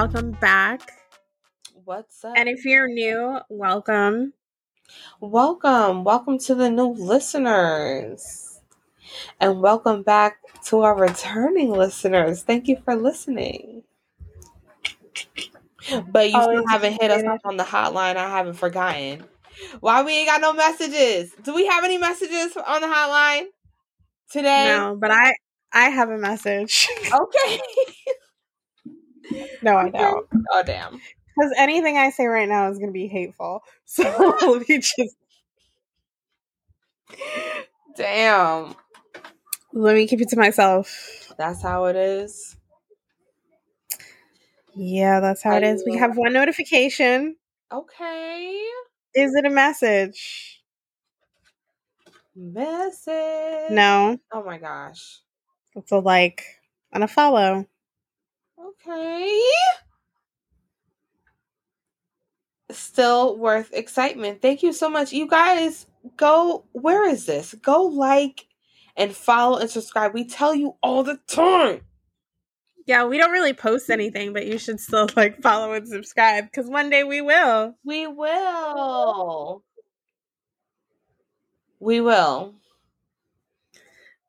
welcome back. What's up? And if you're new, welcome. welcome, welcome to the new listeners, and welcome back to our returning listeners. Thank you for listening. But you Always still haven't hit us up on the hotline. I haven't forgotten. Why we ain't got no messages? Do we have any messages on the hotline today? No, but I I have a message. Okay. no, I don't. oh damn. Because anything I say right now is going to be hateful. So let me just Damn. let me keep it to myself. That's how it is. Yeah, that's how it is. We have one notification. Okay. Is it a message? Message. No, Oh my gosh. it's a like and a follow. Okay. Still worth excitement. Thank you so much. You guys go where is this? Go like and follow and subscribe. We tell you all the time. Yeah, we don't really post anything, but you should still like follow and subscribe because one day we will. We will. We will.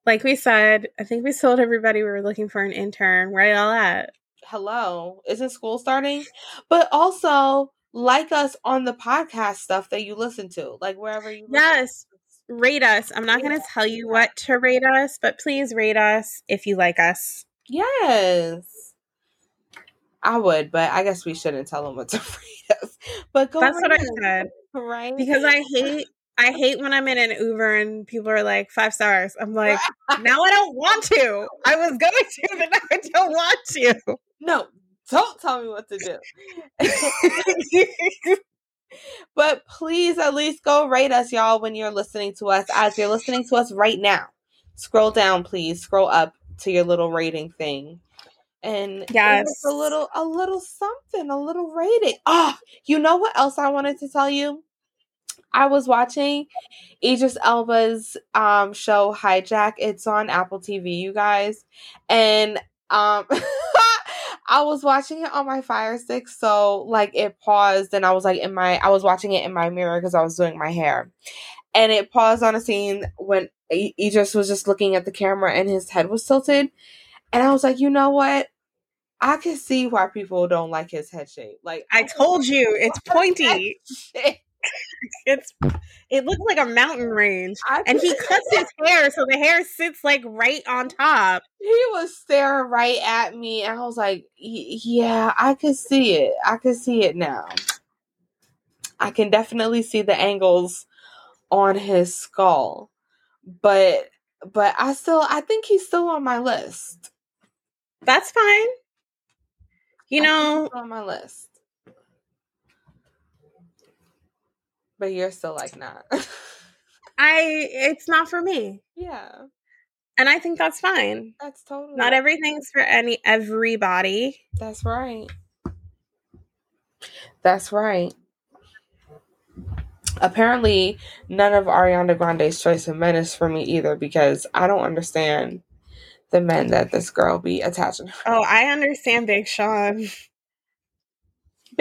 Like we said, I think we told everybody we were looking for an intern. Where y'all at? Hello. Isn't school starting? But also like us on the podcast stuff that you listen to. Like wherever you listen. Yes. Rate us. I'm not going to tell you what to rate us, but please rate us if you like us. Yes. I would, but I guess we shouldn't tell them what to rate us. But go That's what I said. right? Because I hate I hate when I'm in an Uber and people are like five stars. I'm like, now I don't want to. I was going to, but now I don't want to. no, don't tell me what to do. but please at least go rate us, y'all, when you're listening to us. As you're listening to us right now, scroll down, please. Scroll up to your little rating thing. And give Yes. a little a little something, a little rating. Ah, you know what else I wanted to tell you? I was watching Idris Elba's um show Hijack. It's on Apple TV, you guys. And um I was watching it on my Fire Stick, so like it paused and I was like in my I was watching it in my mirror because I was doing my hair. And it paused on a scene when Idris was just looking at the camera and his head was tilted. And I was like, you know what? I can see why people don't like his head shape. Like I told you, it's pointy. It's it looks like a mountain range. I And he cuts his hair so the hair sits like right on top. he was staring right at me and i was like yeah i could see it i could see it now i can definitely see the angles on his skull but but i still i think he's still on my list That's fine. You I know, on my list but you're still like not I it's not for me. yeah And I think that's fine. that's totally Not everything's for any everybody. That's right. That's right. Apparently, none of Ariana Grande's choice of men is for me either because I don't understand the men that this girl be attaching. Oh, I understand Big Sean.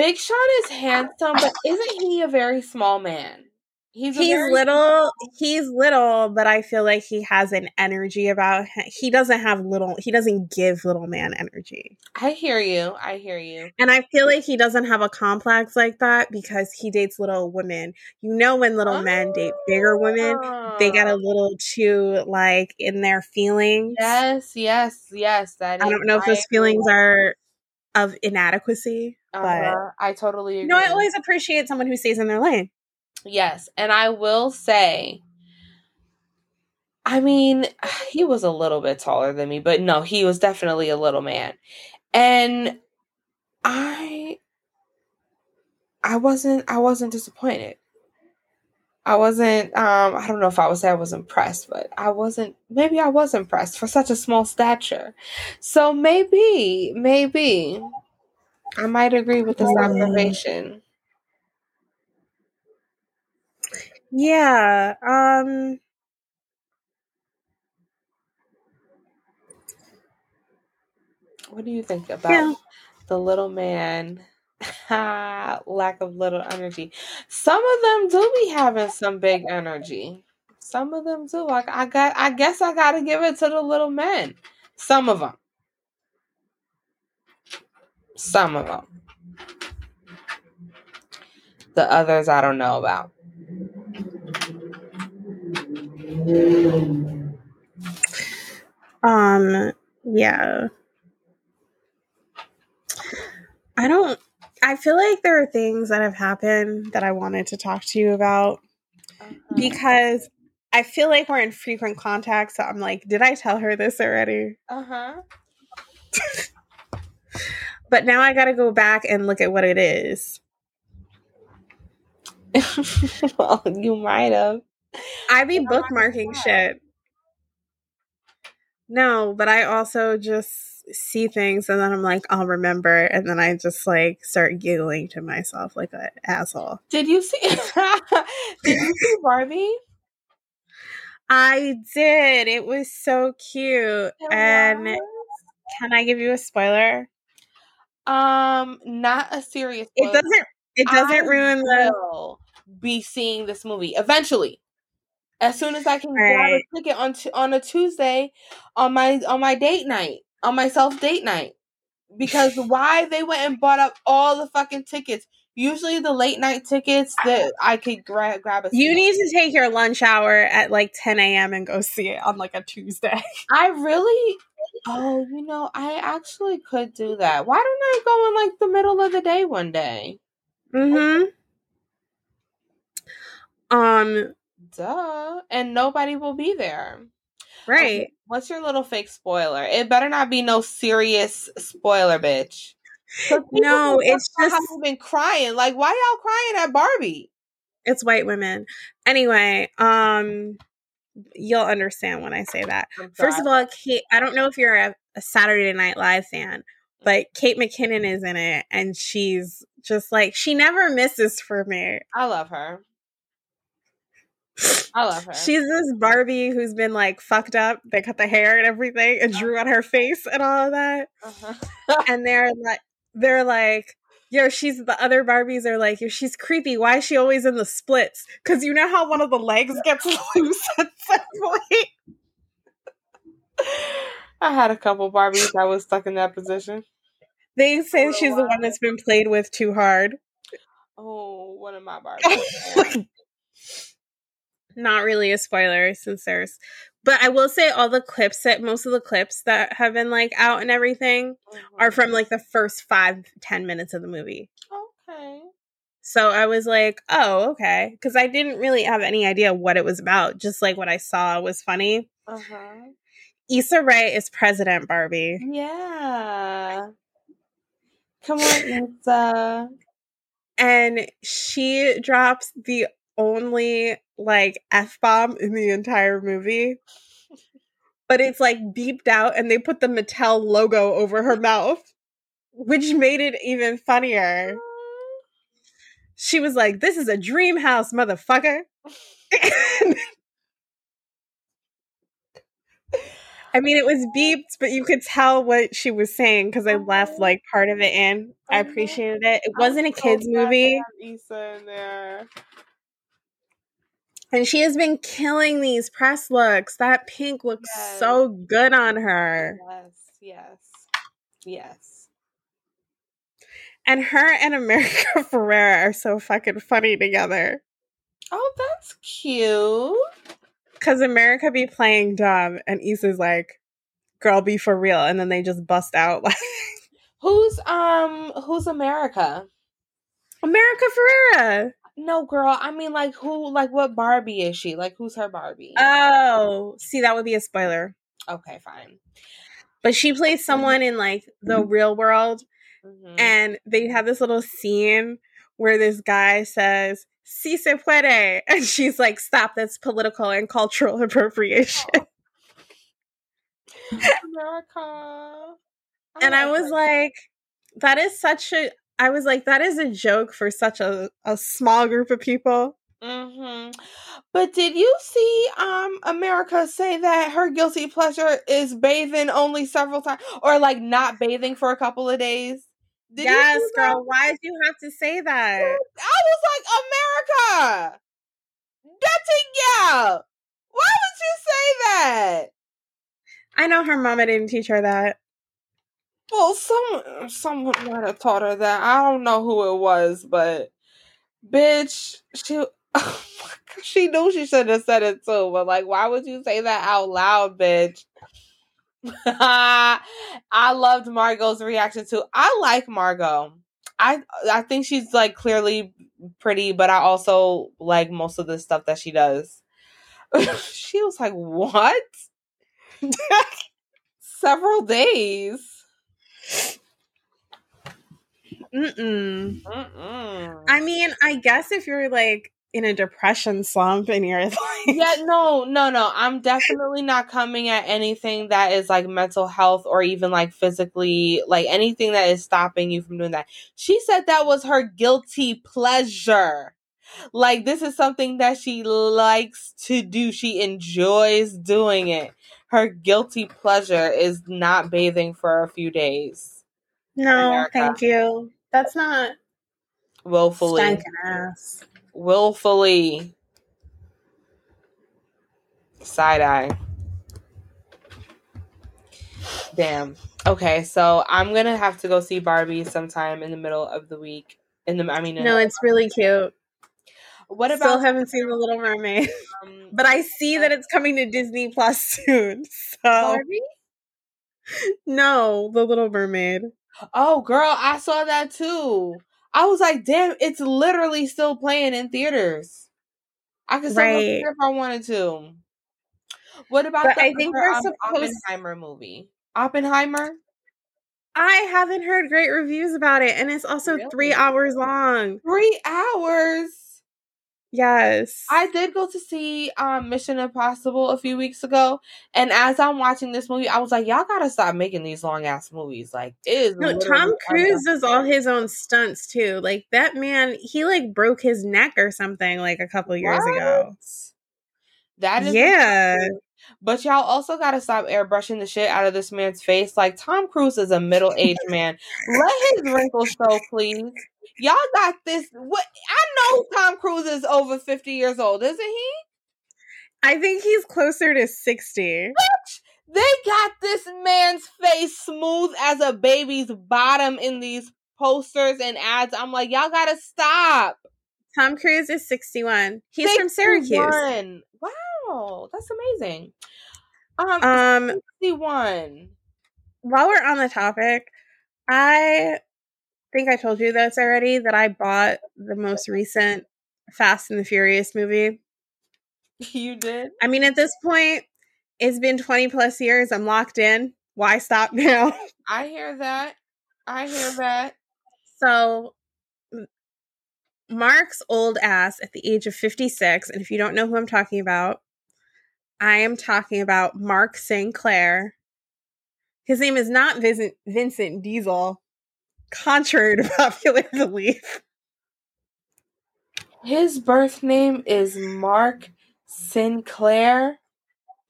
Big Sean is handsome, but isn't he a very small man? He's a He's very- little. He's little, but I feel like he has an energy about him. He doesn't have little. He doesn't give little man energy. I hear you. I hear you. And I feel like he doesn't have a complex like that because he dates little women. You know, when little men date bigger women, they get a Oh. little too like in their feelings. Yes, yes, yes. That I don't know if those feelings are of inadequacy, but Uh-huh. I totally agree. you know, I always appreciate someone who stays in their lane. Yes, and I will say, I mean, he was a little bit taller than me, but no, he was definitely a little man. And I I wasn't I wasn't disappointed. I wasn't um I don't know if I would say I was impressed, but I wasn't maybe I was impressed for such a small stature. So maybe, maybe I might agree with this observation. Yeah. Um What do you think about Yeah. the little man. Lack of little energy. Some of them do be having some big energy. Some of them do. Like I got I guess I gotta give it to the little men. Some of them. Some of them. The others I don't know about. Um, yeah. I don't, I feel like there are things that have happened that I wanted to talk to you about Uh-huh. because I feel like we're in frequent contact. So I'm like, did I tell her this already? Uh-huh. But now I got to go back and look at what it is. well, you might have. I be bookmarking shit. No, but I also just see things and then I'm like, I'll remember. And then I just like start giggling to myself like an asshole. Did you see Did you see Barbie? I did. It was so cute. It and can I give you a spoiler? um not a serious It doesn't it doesn't I ruin the be seeing this movie eventually. As soon as I can grab Right. a ticket on t- on a Tuesday on my on my date night, on my self date night. Because why they went and bought up all the fucking tickets. Usually the late night tickets that I could grab grab a you need to take your lunch hour at like 10 a.m. and go see it on like a Tuesday. I really Oh, you know, I actually could do that. Why don't I go in like the middle of the day one day? Mm-hmm. Um, Duh. And nobody will be there. Right. Okay, what's your little fake spoiler? It better not be no serious spoiler, bitch. No, it's just how been crying. Like, why y'all crying at Barbie? it's white women. Anyway, um you'll understand when I say that. First of all, Kate, I don't know if you're a, a Saturday Night Live fan, but Kate McKinnon is in it and she's just like she never misses for me. I love her. I love her. She's this Barbie who's been like fucked up. They cut the hair and everything and drew on her face and all of that. Uh-huh. And they're like they're like Yo, she's the other Barbies are like, yo, she's creepy. Why is she always in the splits? Because you know how one of the legs gets loose at some point. I had a couple Barbies that was stuck in that position. They say she's the one that's been played with too hard. Oh, one of my Barbies. Not really a spoiler since there's, but I will say all the clips that most of the clips that have been like out and everything are Mhm. from like the first five ten minutes of the movie. Okay. So I was like, oh, okay. Because I didn't really have any idea what it was about. Just like what I saw was funny. Uh-huh. Issa Rae is President Barbie. Yeah. Come on, Issa. And she drops the only like F bomb in the entire movie. But it's like beeped out and they put the Mattel logo over her mouth, which made it even funnier. She was like, This is a dream house, motherfucker. I mean, it was beeped, but you could tell what she was saying because I left oh. like part of it in. I appreciated it. It wasn't a kids movie, Issa in there. And she has been killing these press looks. That pink looks Yes. so good on her, Yes, yes, yes. and her and America Ferrera are so fucking funny together. Oh, that's cute. Because America be playing dumb, and Issa's like, "Girl, be for real," and then they just bust out like Who's um who's America? America Ferrera. No, girl. I mean, like who? Like what Barbie is she? Like who's her Barbie? Oh, see, that would be a spoiler. okay, fine. But she plays someone in like the real world, Mhm. and they have this little scene where this guy says "Si se puede," and she's like, "Stop! That's political and cultural appropriation." America. and I was like, "That is such a." I was like, "That is a joke for such a a small group of people." hmm But did you see um America say that her guilty pleasure is bathing only several times or like not bathing for a couple of days? Did yes, girl. Why did you have to say that? I was like, America, that's yeah. Why would you say that? I know her mama didn't teach her that. Well, someone someone might have taught her that. I don't know who it was, but bitch, she oh she knew she should have said it too. But like, why would you say that out loud, bitch? I loved Margot's reaction too. I like Margot. I I think she's like clearly pretty, but I also like most of the stuff that she does. she was like, "What?" Several days. Mm-mm. Mm-mm. I mean, I guess if you're like in a depression slump and you're like, yeah, no, no, no. I'm definitely not coming at anything that is like mental health or even like physically, like anything that is stopping you from doing that. She said that was her guilty pleasure. Like, this is something that she likes to do. She enjoys doing it. Her guilty pleasure is not bathing for a few days. no, America. thank you. That's not Willfully. stinking ass. Willfully. Side eye. Damn. Okay, so I'm gonna have to go see Barbie sometime in the middle of the week. In the, I mean, in- No, it's really cute. what about? Still haven't seen The Little Mermaid, um, but I see that it's coming to Disney Plus soon. So Barbie? no, The Little Mermaid. Oh, girl, I saw that too. I was like, damn, it's literally still playing in theaters. I could still see Right. if I wanted to. What about But the I think we're um, supposed- Oppenheimer movie? Oppenheimer? I haven't heard great reviews about it, and it's also three hours long. Three hours. Yes. I did go to see um Mission Impossible a few weeks ago, and as I'm watching this movie, I was like, y'all gotta stop making these long ass movies. Like, it is no, Tom Cruise does all his own stunts too. Like that man, he like broke his neck or something like a couple years ago. What? That is Yeah. insane. But y'all also gotta stop airbrushing the shit out of this man's face. Like Tom Cruise is a middle aged man. Let his wrinkles show, please. Y'all got this. What I know, Tom Cruise is over fifty years old, isn't he? I think he's closer to 60. They got this man's face smooth as a baby's bottom in these posters and ads. I'm like, y'all gotta stop. Tom Cruise is 61. He's from Syracuse. Wow, that's amazing. Um, Um, 61. while we're on the topic, I think I told you this already that I bought the most recent Fast and the Furious movie. You did? I mean, at this point, it's been 20 plus years. I'm locked in. Why stop now? I hear that. I hear that. So, Mark's old ass at the age of 56, and if you don't know who I'm talking about, I am talking about Mark Sinclair. His name is not Vincent, Vincent Diesel, contrary to popular belief. His birth name is Mark Sinclair,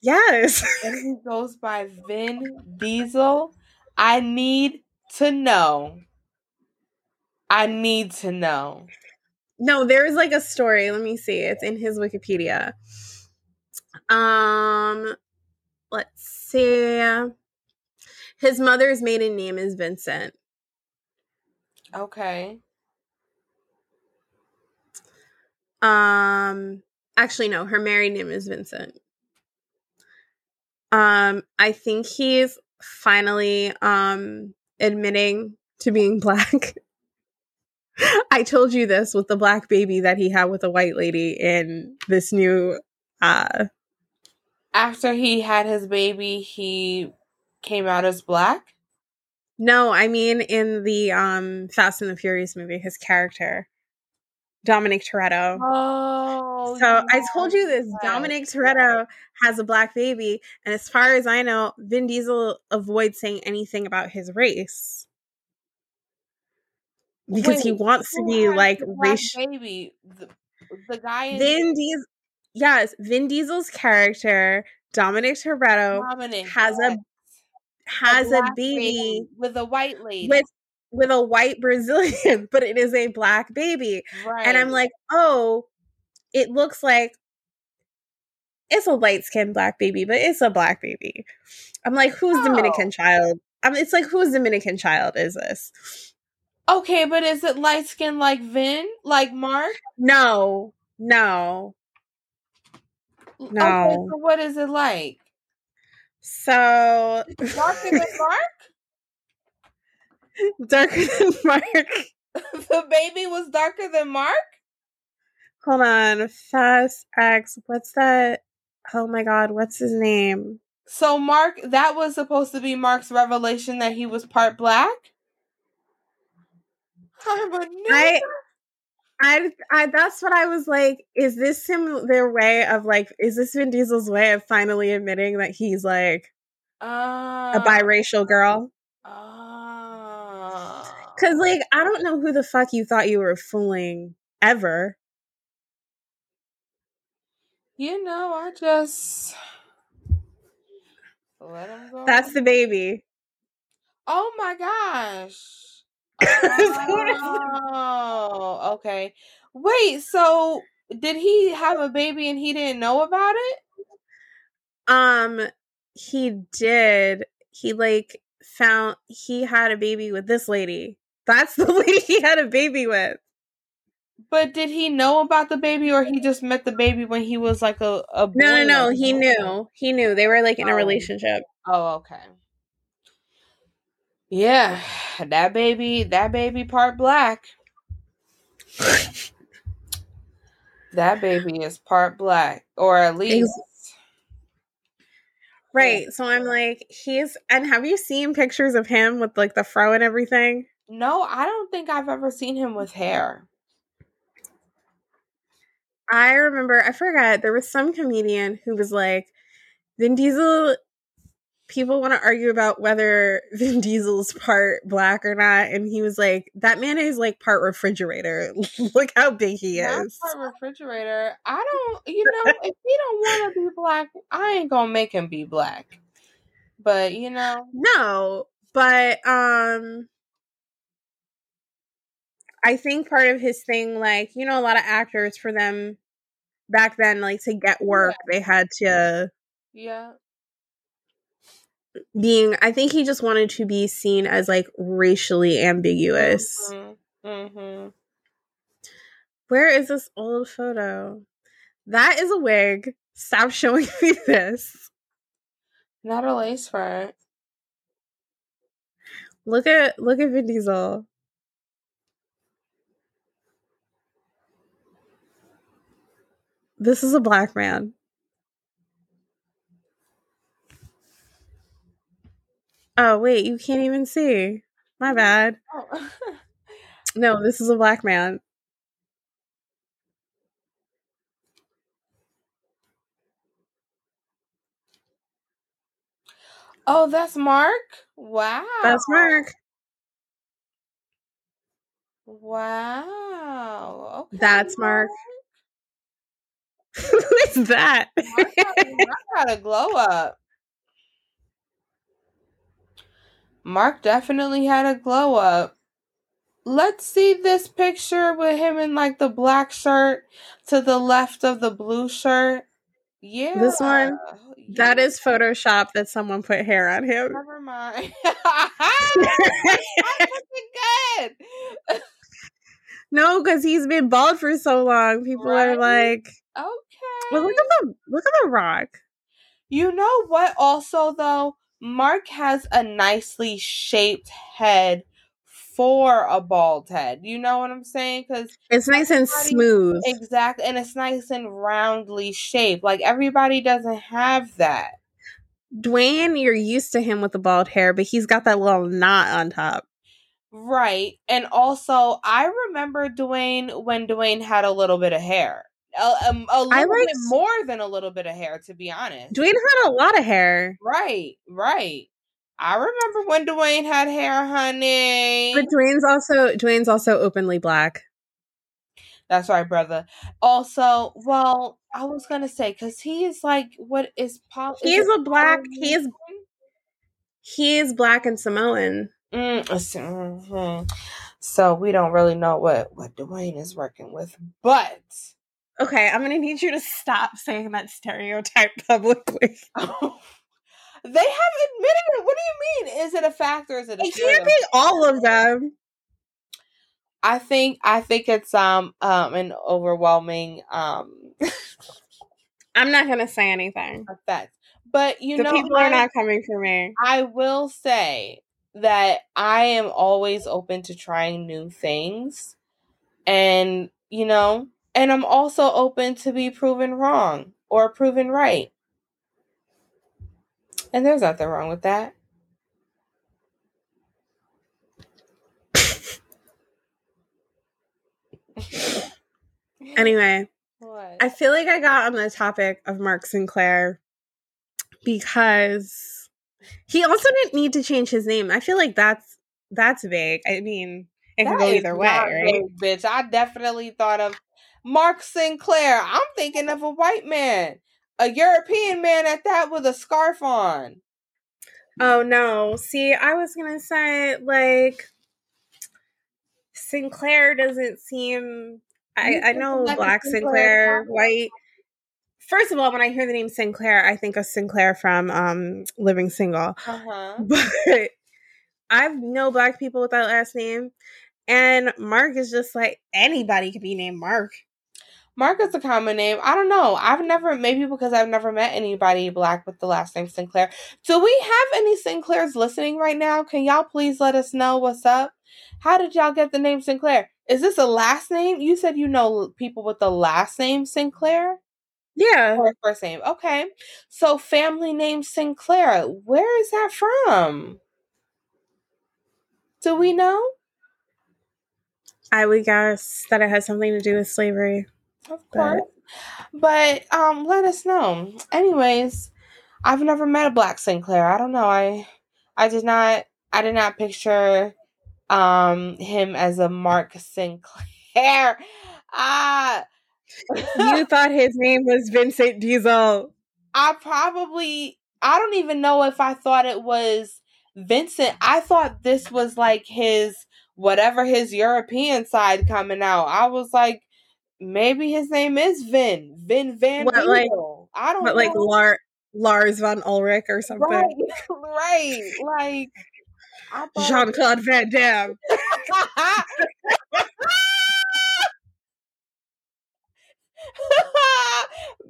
Yes. and he goes by Vin Diesel. I need to know. I need to know. No, there's like a story. Let me see. It's in his Wikipedia. Um, let's see. His mother's maiden name is Vincent. Okay. Um, actually, no, her married name is Vincent. Um, I think he's finally um admitting to being black. I told you this with the black baby that he had with a white lady in this new uh After he had his baby, he came out as black. No, I mean in the um Fast and the Furious movie, his character Dominic Toretto. Oh, So I told you this. Dominic Toretto has a black baby, and as far as I know, Vin Diesel avoids saying anything about his race because he wants to be like racial. baby. The, the guy in Vin Diesel, yes, Vin Diesel's character Dominic Toretto Dominic has a. has a black baby with a white lady. with with a white Brazilian, but it is a black baby. Right. And I'm like, oh, it looks like it's a light skinned black baby, but it's a black baby. I'm like, who's No. Dominican child? I mean, it's like, whose Dominican child is this? okay, but is it light skinned like Vin? Like Mark? No, no. Okay, No. so what is it like? So Darker than Mark? darker than Mark. the baby was darker than Mark? Hold on, Fast X. What's that? Oh my God, what's his name? So Mark, that was supposed to be Mark's revelation that he was part black. I'm a I, I, I. That's what I was like. Is this him? Their way of like? Is this Vin Diesel's way of finally admitting that he's like uh, a biracial girl? uh, Because like I don't know who the fuck you thought you were fooling ever. you know, I just let him go. That's the baby. Oh my gosh. Oh, okay. Wait, so did he have a baby and he didn't know about it? Um, he did. He like found he had a baby with this lady. That's the lady he had a baby with. But did he know about the baby or he just met the baby when he was like a, a boy? No, no, no. He knew. He knew they were like in a Oh. relationship. Oh, okay. Yeah, that baby, that baby part black. that baby is part black, or at least Right. So I'm like, he's and have you seen pictures of him with like the fro and everything? no. I don't think I've ever seen him with hair. I remember I forgot there was some comedian who was like, Vin Diesel people want to argue about whether Vin Diesel's part black or not, and he was like, That man is like part refrigerator. Look how big he Not is. part refrigerator. I don't. You know, if he don't want to be black, I ain't gonna make him be black. But you know, No, but um I think part of his thing, like, you know, a lot of actors for them back then, like to get work, they had to yeah. Being I think he just wanted to be seen as like racially ambiguous. Mm-hmm. mm-hmm. Where is this old photo? That is a wig. Stop showing me this. Not a lace front. Look at look at Vin Diesel. This is a black man. Oh wait, you can't even see. My bad. Oh. No, this is a black man. oh, that's Mark. Wow. That's Mark. Wow. Okay. That's Mark. Who is that? Mark got, Mark got a glow up. Mark definitely had a glow up. Let's see this picture with him in like the black shirt to the left of the blue shirt. Yeah. This one? That Yeah. is Photoshop that someone put hair on him. Never mind. That's looking good. no, because he's been bald for so long. People are like, Okay. well, look at the look at the rock. You know what? Also, though, Mark has a nicely shaped head for a bald head. You know what I'm saying? Because It's nice and smooth. exactly, and it's nice and roundly shaped. Like everybody doesn't have that. Dwayne, you're used to him with the bald hair, but he's got that little knot on top. Right. And also, I remember Dwayne when Dwayne had a little bit of hair. A, um, a little liked- bit more than a little bit of hair, to be honest. Dwayne had a lot of hair, Right, right. I remember when Dwayne had hair, honey. but Dwayne's also Dwayne's also openly black. That's right, brother. Also, well, I was gonna say because he is like, what is Paul? He's a black. He's he is black and Samoan. Mm, mhm. So we don't really know what what Dwayne is working with, but Okay, I'm gonna need you to stop saying that stereotype publicly. they have admitted it. What do you mean? Is it a fact or is it a It can't be all of them. I think I think it's um um an overwhelming um I'm not gonna say anything. effect. But you the know, people I, are not coming for me. I will say that I am always open to trying new things, and you know, and I'm also open to be proven wrong or proven right. And there's nothing wrong with that. Anyway, What? I feel like I got on the topic of Mark Sinclair because he also didn't need to change his name. I feel like that's that's vague. I mean, it That go either way, right? bitch. I definitely thought of Mark Sinclair. I'm thinking of a white man, a European man at that with a scarf on. Oh no. See, I was gonna say like Sinclair doesn't seem I, I know black Sinclair Sinclair, white. First of all, when I hear the name Sinclair, I think of Synclaire from um Living Single. Uh huh. But I've know black people with that last name. And Mark is just like anybody could be named Mark. Mark is a common name. I don't know. I've never, maybe because I've never met anybody black with the last name Sinclair. Do we have any Sinclairs listening right now? Can y'all please let us know what's up? How did y'all get the name Sinclair? Is this a last name? You said you know people with the last name Sinclair Yeah. or first name. Okay. So family name Sinclair. Where is that from? Do we know? I would guess that it has something to do with slavery. Of course. But um let us know. Anyways, I've never met a black Sinclair. I don't know. I I did not I did not picture um him as a Mark Sinclair. Ah you thought his name was Vincent Diesel. I probably I don't even know if I thought it was Vincent. I thought this was like his whatever his European side coming out. I was like maybe his name is Vin. Vin Van What, like- I don't But like. Lar- Lars von Ulrich or something. Right, right. Like Jean Claude Van Damme.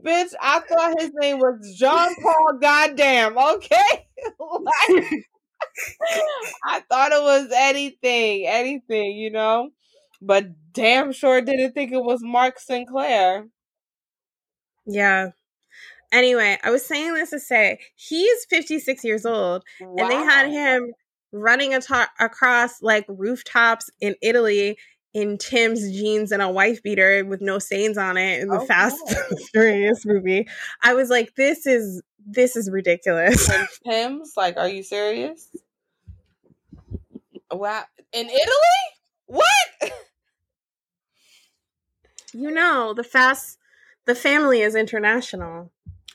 Bitch, I thought his name was John Paul. Goddamn, okay. Like, I thought it was anything, anything, you know. But damn sure didn't think it was Mark Sinclair. Yeah. Anyway, I was saying this to say he's 56 years old and they had him running ato- across like rooftops in Italy in Tim's jeans and a wife beater with no stains on it in the Oh, Fast and Furious movie. I was like, this is this is ridiculous. And Tim's like, are you serious? Wow. In Italy? What? you know, the fast the family is international.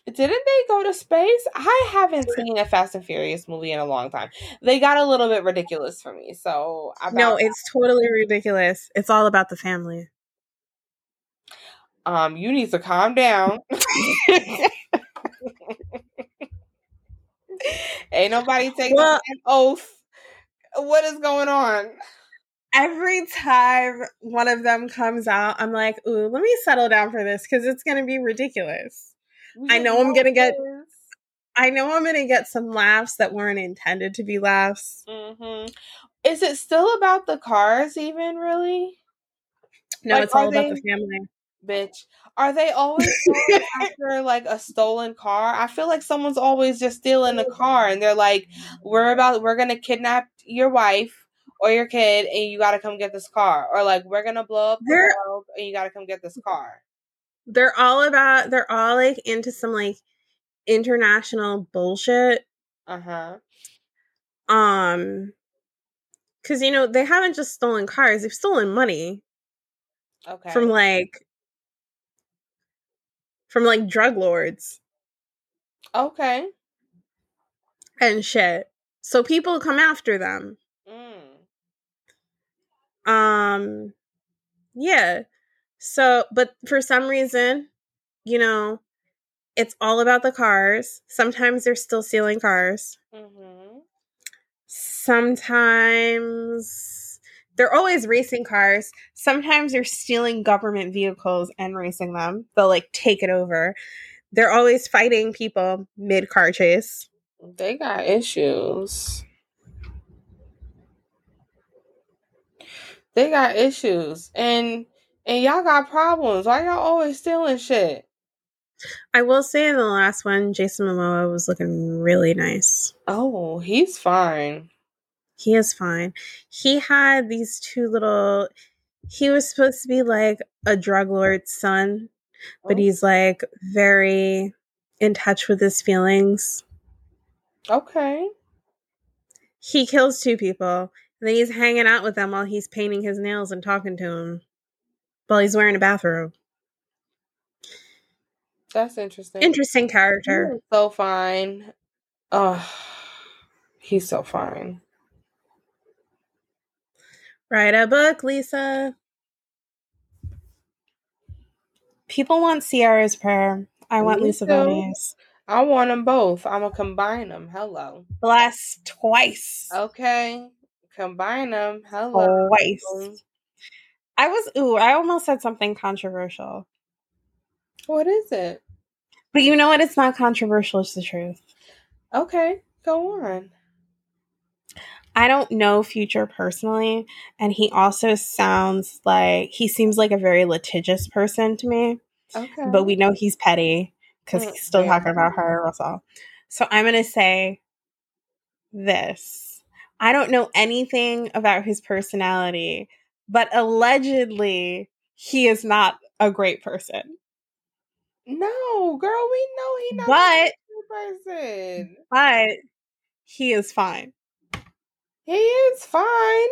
Didn't they go to space? I haven't seen a Fast and Furious movie in a long time. They got a little bit ridiculous for me. So about, No, it's totally ridiculous. It's all about the family. um, you need to calm down. Ain't nobody taking Well- an oath. What is going on? Every time one of them comes out, I'm like, ooh, let me settle down for this because it's going to be ridiculous. I know I'm gonna get- I know I'm going to get some laughs that weren't intended to be laughs. hmm Is it still about the cars? Even really, No, Like, it's all are about they- the family. bitch? Are they always after like a stolen car? I feel like someone's always just stealing a car, and they're like, "We're about, we're gonna kidnap your wife." Or your kid, and you gotta come get this car. Or like, we're gonna blow up the world, and you gotta come get this car. They're all about, they're all like into some like international bullshit. Uh huh. Um, because you know, they haven't just stolen cars, they've stolen money Okay. from like, from like drug lords. okay. and shit. So people come after them. Um yeah. So, but for some reason, you know, it's all about the cars. Sometimes they're still stealing cars. Mm-hmm. Sometimes they're always racing cars. Sometimes they're stealing government vehicles and racing them. They'll like take it over. They're always fighting people mid car chase. They got issues. They got issues. And and y'all got problems. Why y'all always stealing shit? I will say in the last one, Jason Momoa was looking really nice. Oh, he's fine. He is fine. He had these two little. He was supposed to be like a drug lord's son, but Oh. he's like very in touch with his feelings. Okay. He kills two people, and then he's hanging out with them while he's painting his nails and talking to him while he's wearing a bathrobe. That's interesting. Interesting character. so fine. Oh, he's so fine. Write a book, Lisa. People want Ciara's prayer. I want Me Lisa too. I want them both. I'm gonna combine them. Hello. Bless twice. Okay. Combine them. Hello. Twice. I was ooh, I almost said something controversial. What is it? But you know what? It's not controversial, it's the truth. Okay. Go on. I don't know Future personally, and he also sounds like he seems like a very litigious person to me. Okay. But we know he's petty because Mm, he's still yeah. talking about her, Russell. So I'm gonna say this. I don't know anything about his personality, but allegedly he is not a great person. No, girl, we know he not But a good person. but he is fine. He is fine.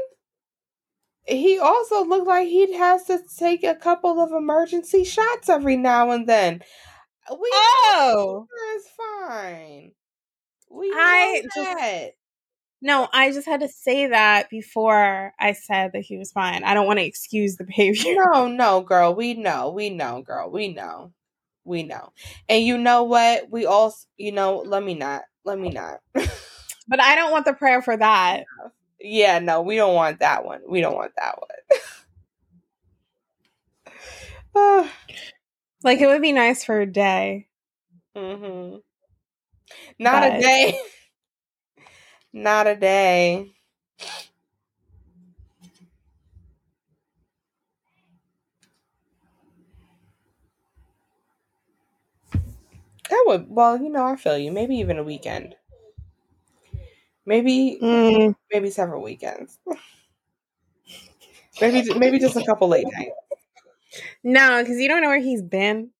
He also looked like he has to take a couple of emergency shots every now and then. We Oh is fine. We know I just- that. No, I just had to say that before I said that he was fine. I don't want to excuse the behavior. No, no, girl. We know. We know, girl. We know. We know. And you know what? We all, you know, let me not. Let me not. But I don't want the prayer for that. yeah, no, we don't want that one. We don't want that one. Ah, Like it would be nice for a day. mhm. Not a day. Not a day. That would well, you know, I feel you. Maybe even a weekend. Maybe Mm, maybe several weekends. maybe maybe just a couple late nights. no, because you don't know where he's been.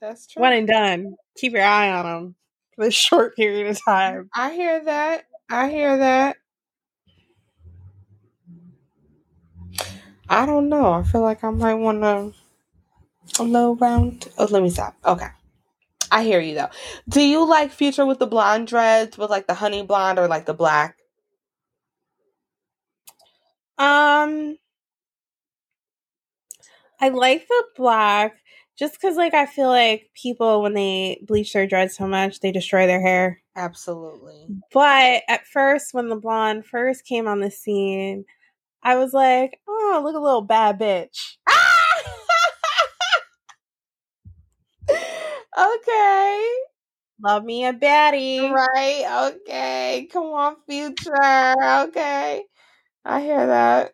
That's true. One and done. Keep your eye on him for a short period of time. I hear that. I hear that. I don't know. I feel like I might want to a little round. Oh, let me stop. Okay. I hear you though. Do you like Future with the blonde dreads, with like the honey blonde or like the black? Um, I like the black just because, like, I feel like people when they bleach their dreads so much, they destroy their hair. Absolutely. But at first, when the blonde first came on the scene, I was like, "Oh, look, a little bad bitch." okay. Love me a baddie. Right. Okay. Come on, Future. Okay. I hear that.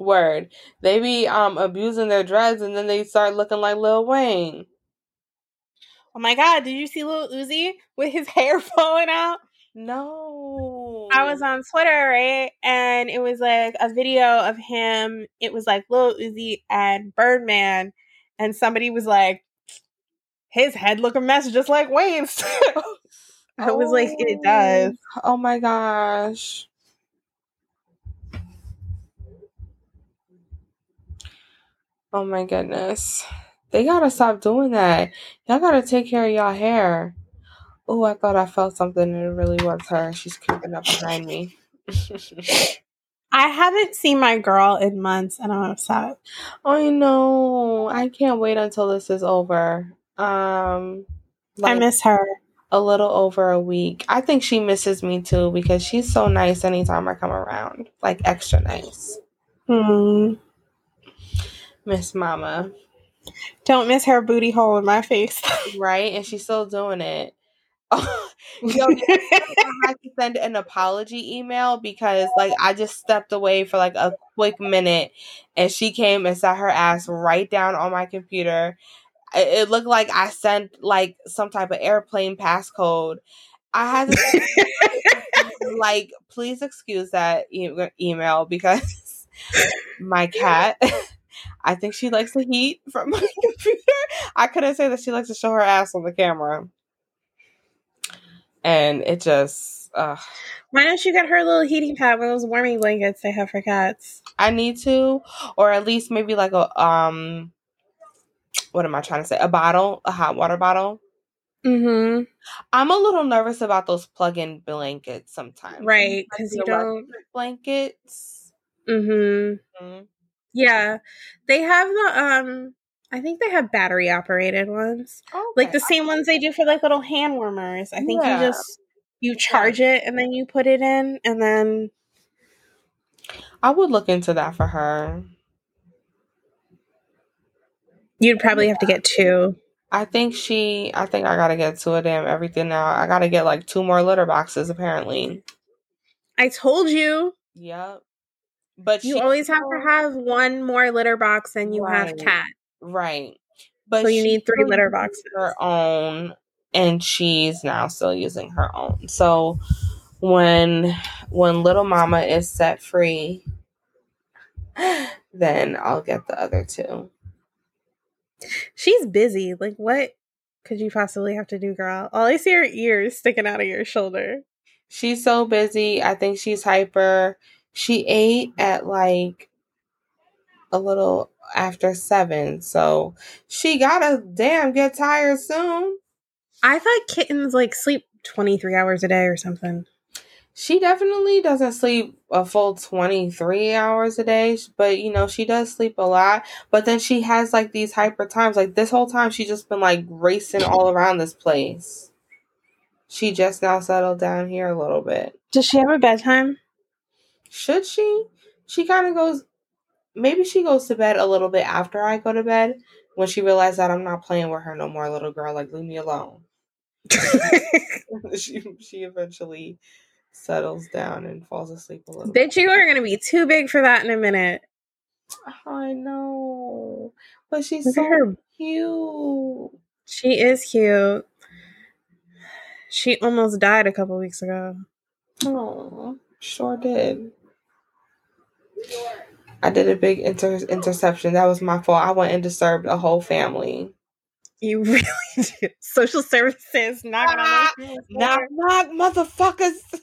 Word. They be um abusing their dreads and then they start looking like Lil Wayne. Oh my god, did you see Lil Uzi with his hair flowing out? No. I was on Twitter, right? And it was like a video of him. It was like Lil Uzi and Birdman. And somebody was like, his head look a mess just like Wayne's. I was like, it does. Oh my gosh. Oh my goodness. They gotta stop doing that. Y'all gotta take care of y'all hair. Oh, I thought I felt something and it really was her. She's creeping up behind me. I haven't seen my girl in months and I'm upset. I know. I can't wait until this is over. Um I miss her. a little over a week. I think she misses me too because she's so nice anytime I come around. Like extra nice. Hmm. Miss Mama. Don't miss her booty hole in my face. Right? And she's still doing it. Yo, I had to send an apology email because like I just stepped away for like a quick minute and she came and sat her ass right down on my computer. It, it looked like I sent like some type of airplane passcode. I had to like please excuse that e- email because my cat I think she likes the heat from my computer. I couldn't say that she likes to show her ass on the camera. And it just uh Why don't you get her a little heating pad, of those warming blankets they have for cats? I need to, or at least maybe like a um, what am I trying to say? A bottle, a hot water bottle. Mm-hmm. I'm a little nervous about those plug-in blankets sometimes, Right, because you don't. blankets. Mm-hmm. Mhm. Yeah, they have the um. I think they have battery operated ones, like the same ones they do for like little hand warmers. I think Yeah. you just you charge it and then you put it in, and then I would look into that for her. you'd probably have to get two. I think she. I think I gotta get two of them. Everything now. I gotta get like two more litter boxes. Apparently. I told you. Yep. But You always have to have one more litter box than you have Right. cat. right. But So you need three litter boxes. Her own, and she's now still using her own. So when when little mama is set free, then I'll get the other two. She's busy. Like what could you possibly have to do, girl? All I see are ears sticking out of your shoulder. She's so busy. I think she's hyper. She ate at like a little after seven, so she gotta damn get tired soon. I thought kittens like sleep 23 hours a day or something. She definitely doesn't sleep a full 23 hours a day, but you know, she does sleep a lot. But then she has like these hyper times. Like this whole time, she's just been like racing all around this place. She just now settled down here a little bit. Does she have a bedtime? Should she? She kind of goes, maybe she goes to bed a little bit after I go to bed when she realizes that I'm not playing with her no more, little girl. Like, leave me alone. she, she eventually settles down and falls asleep a little bit. Bitch, you are going to be too big for that in a minute. I know. But she's Look so her. cute. She is cute. She almost died a couple weeks ago. Oh, sure did. I did a big inter- interception. That was my fault. I went and disturbed a whole family. You really did. Social services on the Knock, knock, motherfuckers.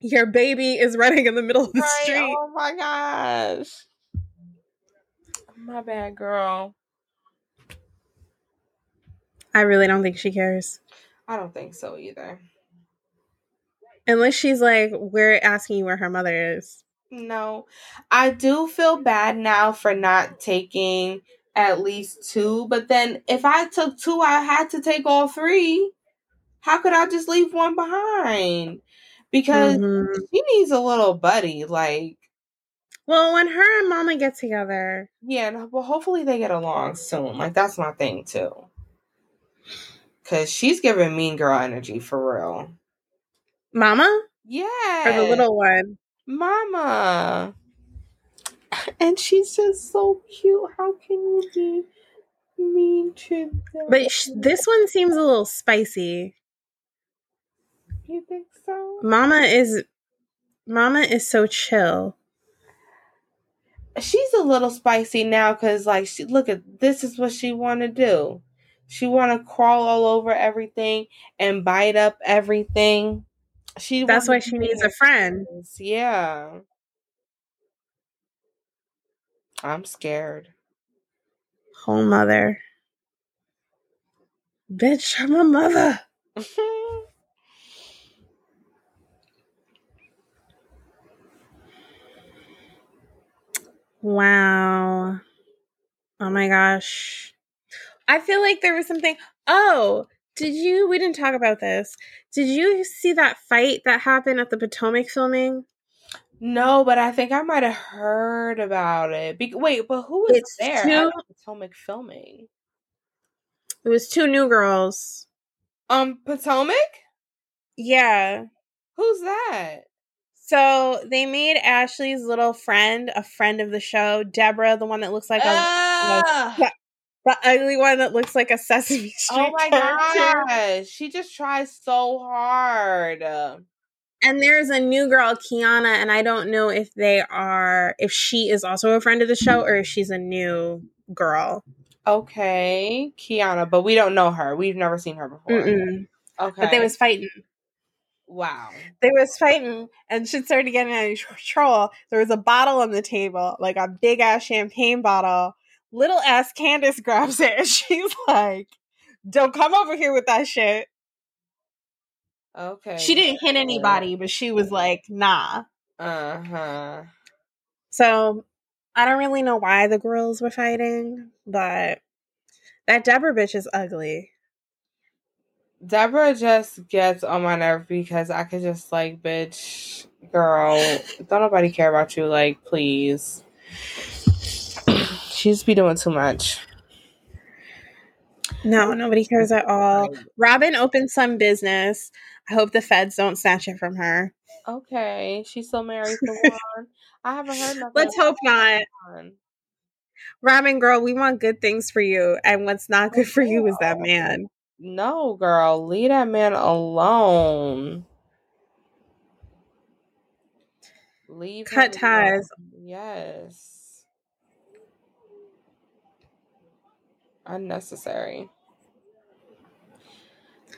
Your baby is running in the middle of the Right, street. Oh my gosh. My bad, girl. I really don't think she cares. I don't think so either. Unless she's like, we're asking you where her mother is. No, I do feel bad now for not taking at least two. But then if I took two, I had to take all three. How could I just leave one behind? Because Mhm. she needs a little buddy. Like, Well, when her and mama get together, yeah, no, well, hopefully they get along soon. Like, that's my thing too. Cause she's giving mean girl energy for real. mama Yeah. or the little one. Mama. And she's just so cute. How can you be mean to them? But sh- this one seems a little spicy. You think so? Mama is Mama is so chill. She's a little spicy now because, like, she look at this is what she want to do. She want to crawl all over everything and bite up everything. She That's why she needs a friend. Yeah. I'm scared. Whole mother. Bitch, I'm a mother. Wow. Oh my gosh. I feel like there was something. Oh, did you? We didn't talk about this. Did you see that fight that happened at the Potomac filming? No, but I think I might have heard about it. Be- wait, but who was It's there two- at the Potomac filming? It was two new girls. Um, Potomac? Yeah. Who's that? So they made Ashley's little friend a friend of the show, Deborah, the one that looks like a Ah! The ugly one that looks like a Sesame oh Street. oh my character. gosh, she just tries so hard. And there's a new girl, Kiana, and I don't know if they are if she is also a friend of the show or if she's a new girl. Okay, Kiana, but we don't know her. We've never seen her before. Mm-mm. Okay, But they was fighting. wow. They was fighting, and shit started getting out of control. There was a bottle on the table, like a big ass champagne bottle. Little ass Candace grabs it, and she's like, "Don't come over here with that shit." Okay, She didn't hit anybody, but she was like, "Nah." Uh huh. So I don't really know why the girls were fighting, but that Deborah bitch is ugly. Deborah just gets on my nerve because I could just like, bitch, girl, don't nobody care about you. Like, please. She just be doing too much. No, nobody cares at all. Robin opened some business. I hope the feds don't snatch it from her. Okay, she's still married to one. I haven't heard nothing. Let's hope not. one. Robin, girl, we want good things for you. And what's not good for you is that man. No, girl, leave that man alone. Leave Cut him alone. ties. Yes. Unnecessary.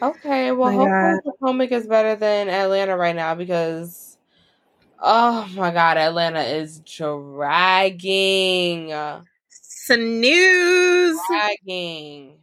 Okay, well, My hopefully Potomac is better than Atlanta right now because, oh my God, Atlanta is dragging, Snooze. dragging.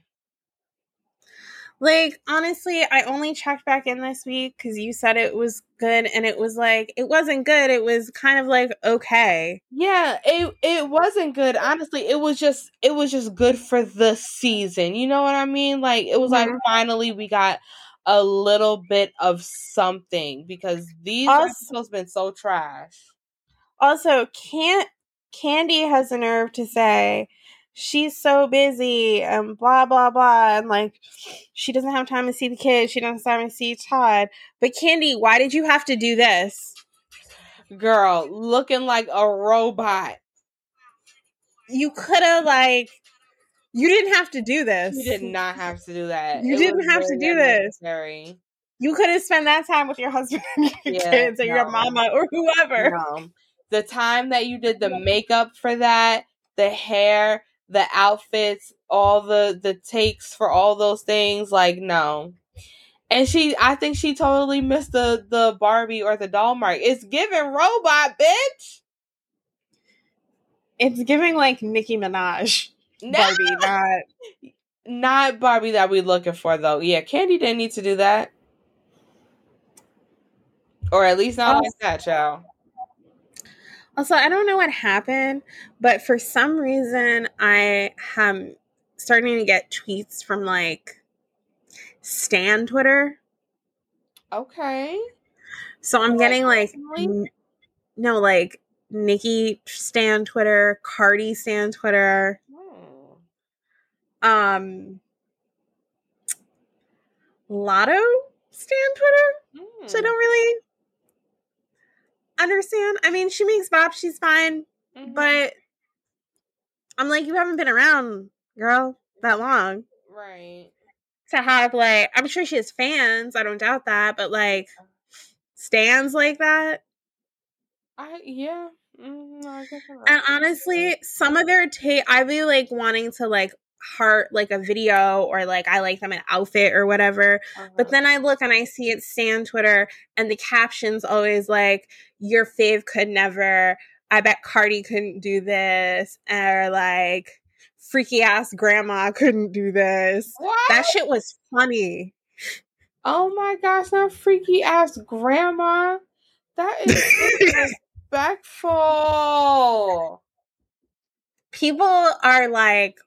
Like, honestly, I only checked back in this week because you said it was good. And it was like, it wasn't good. It was kind of like, okay. Yeah, it it wasn't good. Honestly, it was just it was just good for the season. You know what I mean? Like it was like Mhm. finally we got a little bit of something because these Also- episodes been so trash. Also, can't Kandi has the nerve to say she's so busy and blah blah blah and like she doesn't have time to see the kids, she doesn't have time to see Todd. But Kandi, why did you have to do this? Girl, looking like a robot. You could have like you didn't have to do this. You did not have to do that. You It didn't have to do this. unnecessary. You could have spent that time with your husband, and your Yeah, kids, or your mama, or whoever. No. The time that you did the makeup for that, the hair, the outfits, all the the takes for all those things, like no. And she I think she totally missed the the Barbie or the doll mark. It's giving robot, bitch. It's giving like Nicki Minaj No, Barbie, not not Barbie that we looking for though. Yeah, Kandi didn't need to do that. Or at least not Oh. like that, child. Also, I don't know what happened, but for some reason, I am starting to get tweets from like Stan Twitter. Okay. So I'm Like, getting like, n- no, like Nicki Stan Twitter, Cardi Stan Twitter, Hmm. um, Latto Stan Twitter. Hmm. So I don't really understand. I mean, she makes bop, she's fine, Mhm. but I'm like, you haven't been around, girl, that long. right. to have like I'm sure she has fans, I don't doubt that, but like stands like that. I yeah. Mm, I I'm And honestly, some of their take I be like wanting to like heart like a video or like I like them an outfit or whatever. But Uh-huh. then I look and I see it Stan Twitter and the captions always like your fave could never I bet Cardi couldn't do this or like freaky ass grandma couldn't do this. what? That shit was funny. oh my gosh, not freaky ass grandma. That is disrespectful. people are like,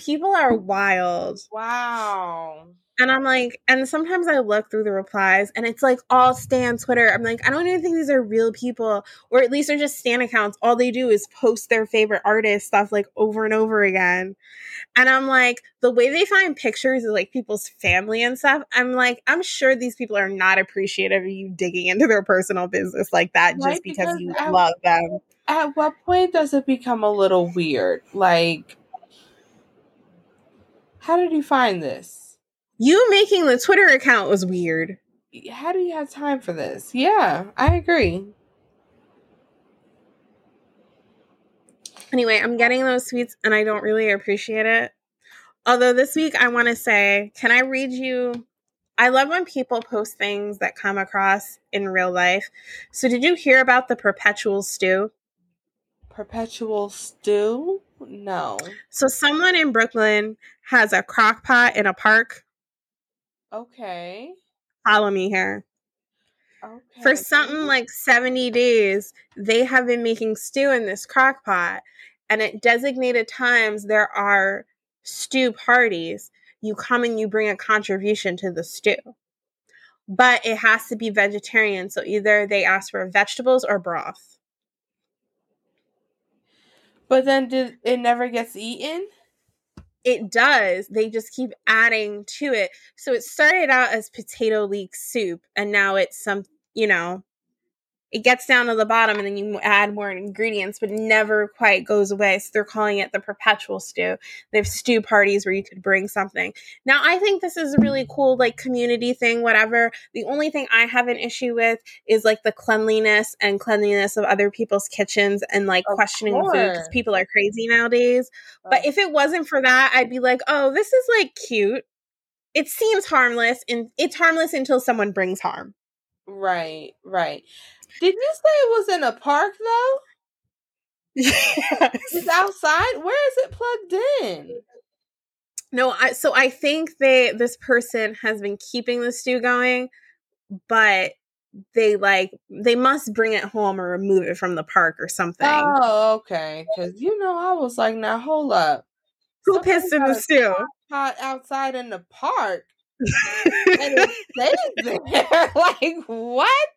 people are wild. Wow. And I'm like, and sometimes I look through the replies and it's like all Stan Twitter. I'm like, I don't even think these are real people, or at least they're just Stan accounts. All they do is post their favorite artist stuff like over and over again. And I'm like, the way they find pictures of like people's family and stuff, I'm like, I'm sure these people are not appreciative of you digging into their personal business like that Right, just because, because you I- love them. At what point does it become a little weird? Like, how did you find this? You making the Twitter account was weird. How do you have time for this? Yeah, I agree. Anyway, I'm getting those tweets and I don't really appreciate it. Although this week I want to say, can I read you? I love when people post things that come across in real life. So, did you hear about the perpetual stew? Perpetual stew? No. So, someone in Brooklyn has a crock pot in a park. Okay. Follow me here. Okay. For something like 70 days, they have been making stew in this crock pot. And at designated times, there are stew parties. You come and you bring a contribution to the stew. But it has to be vegetarian. So either they ask for vegetables or broth. But then did it never gets eaten? It does. They just keep adding to it. So it started out as potato leek soup, and now it's some, you know, it gets down to the bottom and then you add more ingredients, but never quite goes away. So they're calling it the perpetual stew. They have stew parties where you could bring something. Now, I think this is a really cool, like, community thing, whatever. The only thing I have an issue with is like the cleanliness and cleanliness of other people's kitchens and like Of questioning the food because people are crazy nowadays. But if it wasn't for that, I'd be like, oh, this is like cute. It seems harmless, and it's harmless until someone brings harm. Right, right. Did you say it was in a park though? Yes. It's outside? Where is it plugged in? No, I so I think they this person has been keeping the stew going, but they like they must bring it home or remove it from the park or something. Oh, okay. Because you know, I was like, now hold up. Who Somebody pissed in the stew? Pot outside in the park and it stays there. like what?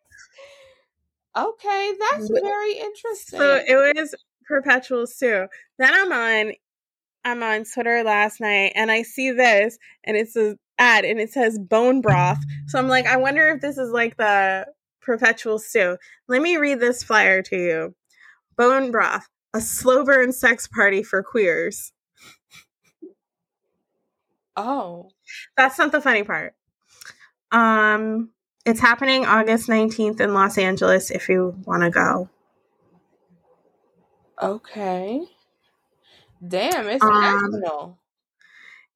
Okay, that's very interesting. So it was perpetual stew. Then I'm on I'm on Twitter last night and I see this and it's a ad and it says bone broth. So I'm like, I wonder if this is like the perpetual stew. Let me read this flyer to you. Bone broth, a slow burn sex party for queers. oh, That's not the funny part. Um it's happening August 19th in Los Angeles if you want to go. okay. Damn, it's Um, national.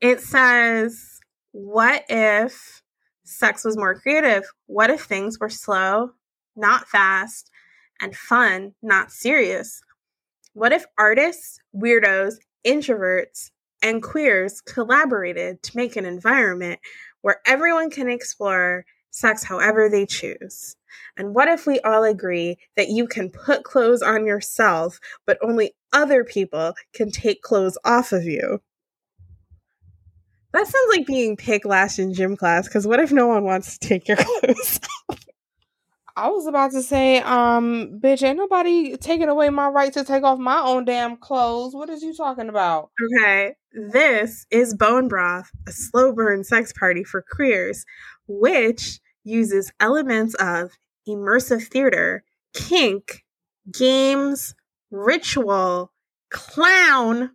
It says, What if sex was more creative? What if things were slow, not fast, and fun, not serious? What if artists, weirdos, introverts, and queers collaborated to make an environment where everyone can explore sex however they choose? And what if we all agree that you can put clothes on yourself, but only other people can take clothes off of you? That sounds like being pig lashed in gym class. Because what if no one wants to take your clothes? I was about to say, um, bitch, ain't nobody taking away my right to take off my own damn clothes. What is you talking about? okay, this is Bone Broth, a slow burn sex party for queers, which uses elements of immersive theater, kink, games, ritual, clown,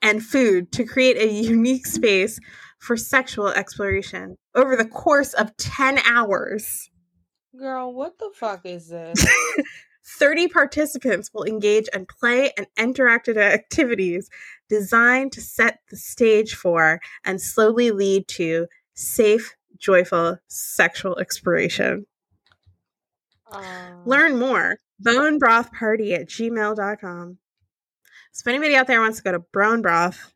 and food to create a unique space for sexual exploration over the course of 10 hours. Girl, what the fuck is this? 30 participants will engage in play and interactive activities designed to set the stage for and slowly lead to safe, joyful sexual exploration. Um, Learn more. Bone Broth Party at gmail.com. So if anybody out there wants to go to Bone Broth,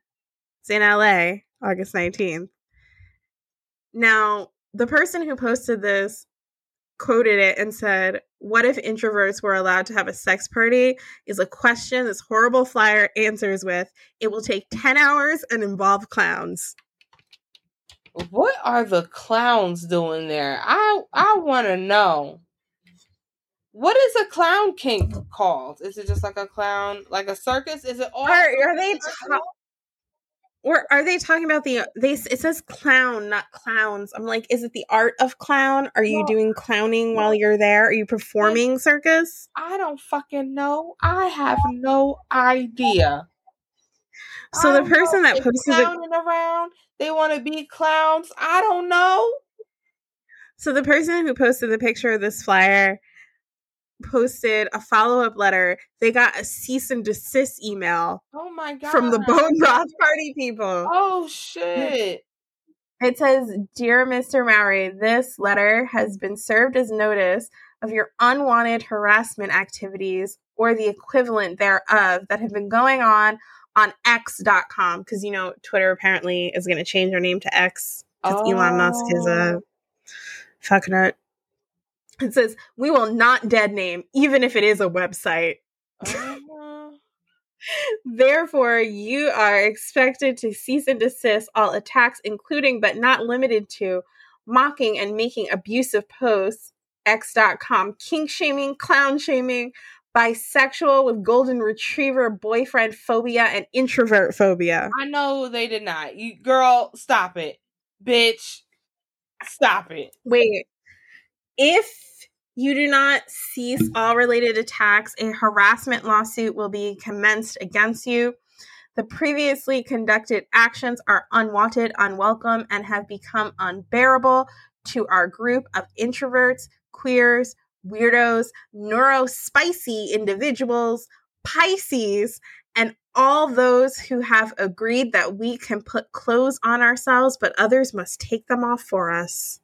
it's in LA, August 19th. Now, the person who posted this quoted it and said, What if introverts were allowed to have a sex party? Is a question this horrible flyer answers with, It will take 10 hours and involve clowns. What are the clowns doing there? I I want to know. What is a clown kink called? Is it just like a clown, like a circus? Is it all? Are, are they? Ta- or are they talking about the they it says clown not clowns i'm like is it the art of clown are you doing clowning while you're there are you performing circus i don't fucking know i have no idea so the person that posted clowning the, around they want to be clowns i don't know so the person who posted the picture of this flyer posted a follow up letter. They got a cease and desist email. Oh my god! From the Bone Broth Party people. Oh shit! It says, "Dear Mr. Mowry, this letter has been served as notice of your unwanted harassment activities or the equivalent thereof that have been going on on X.com because you know Twitter apparently is going to change their name to X because oh. Elon Musk is a oh. fuck. It says, We will not dead name, even if it is a website. Uh-huh. Therefore, you are expected to cease and desist all attacks, including but not limited to mocking and making abusive posts, x.com, kink shaming, clown shaming, bisexual with golden retriever boyfriend phobia, and introvert phobia. I know they did not. You girl, stop it. Bitch. Stop it. Wait. If you do not cease all related attacks, a harassment lawsuit will be commenced against you. The previously conducted actions are unwanted, unwelcome, and have become unbearable to our group of introverts, queers, weirdos, neurospicy individuals, Pisces, and all those who have agreed that we can put clothes on ourselves, but others must take them off for us.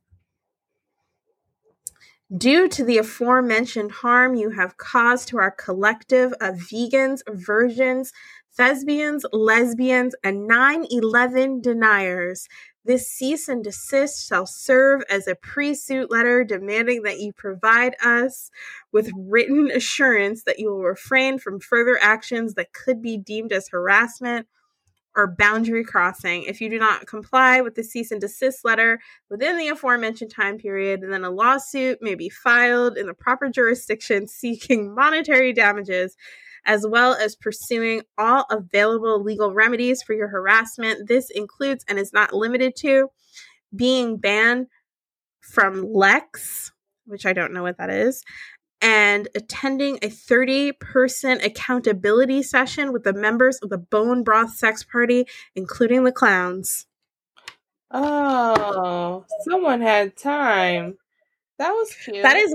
Due to the aforementioned harm you have caused to our collective of vegans, virgins, thespians, lesbians, and 9 11 deniers, this cease and desist shall serve as a pre suit letter demanding that you provide us with written assurance that you will refrain from further actions that could be deemed as harassment or boundary crossing. If you do not comply with the cease and desist letter within the aforementioned time period, then a lawsuit may be filed in the proper jurisdiction seeking monetary damages, as well as pursuing all available legal remedies for your harassment. This includes and is not limited to being banned from Lex, which I don't know what that is, and attending a 30 person accountability session with the members of the Bone Broth Sex Party, including the clowns. Oh, someone had time. That was cute. That is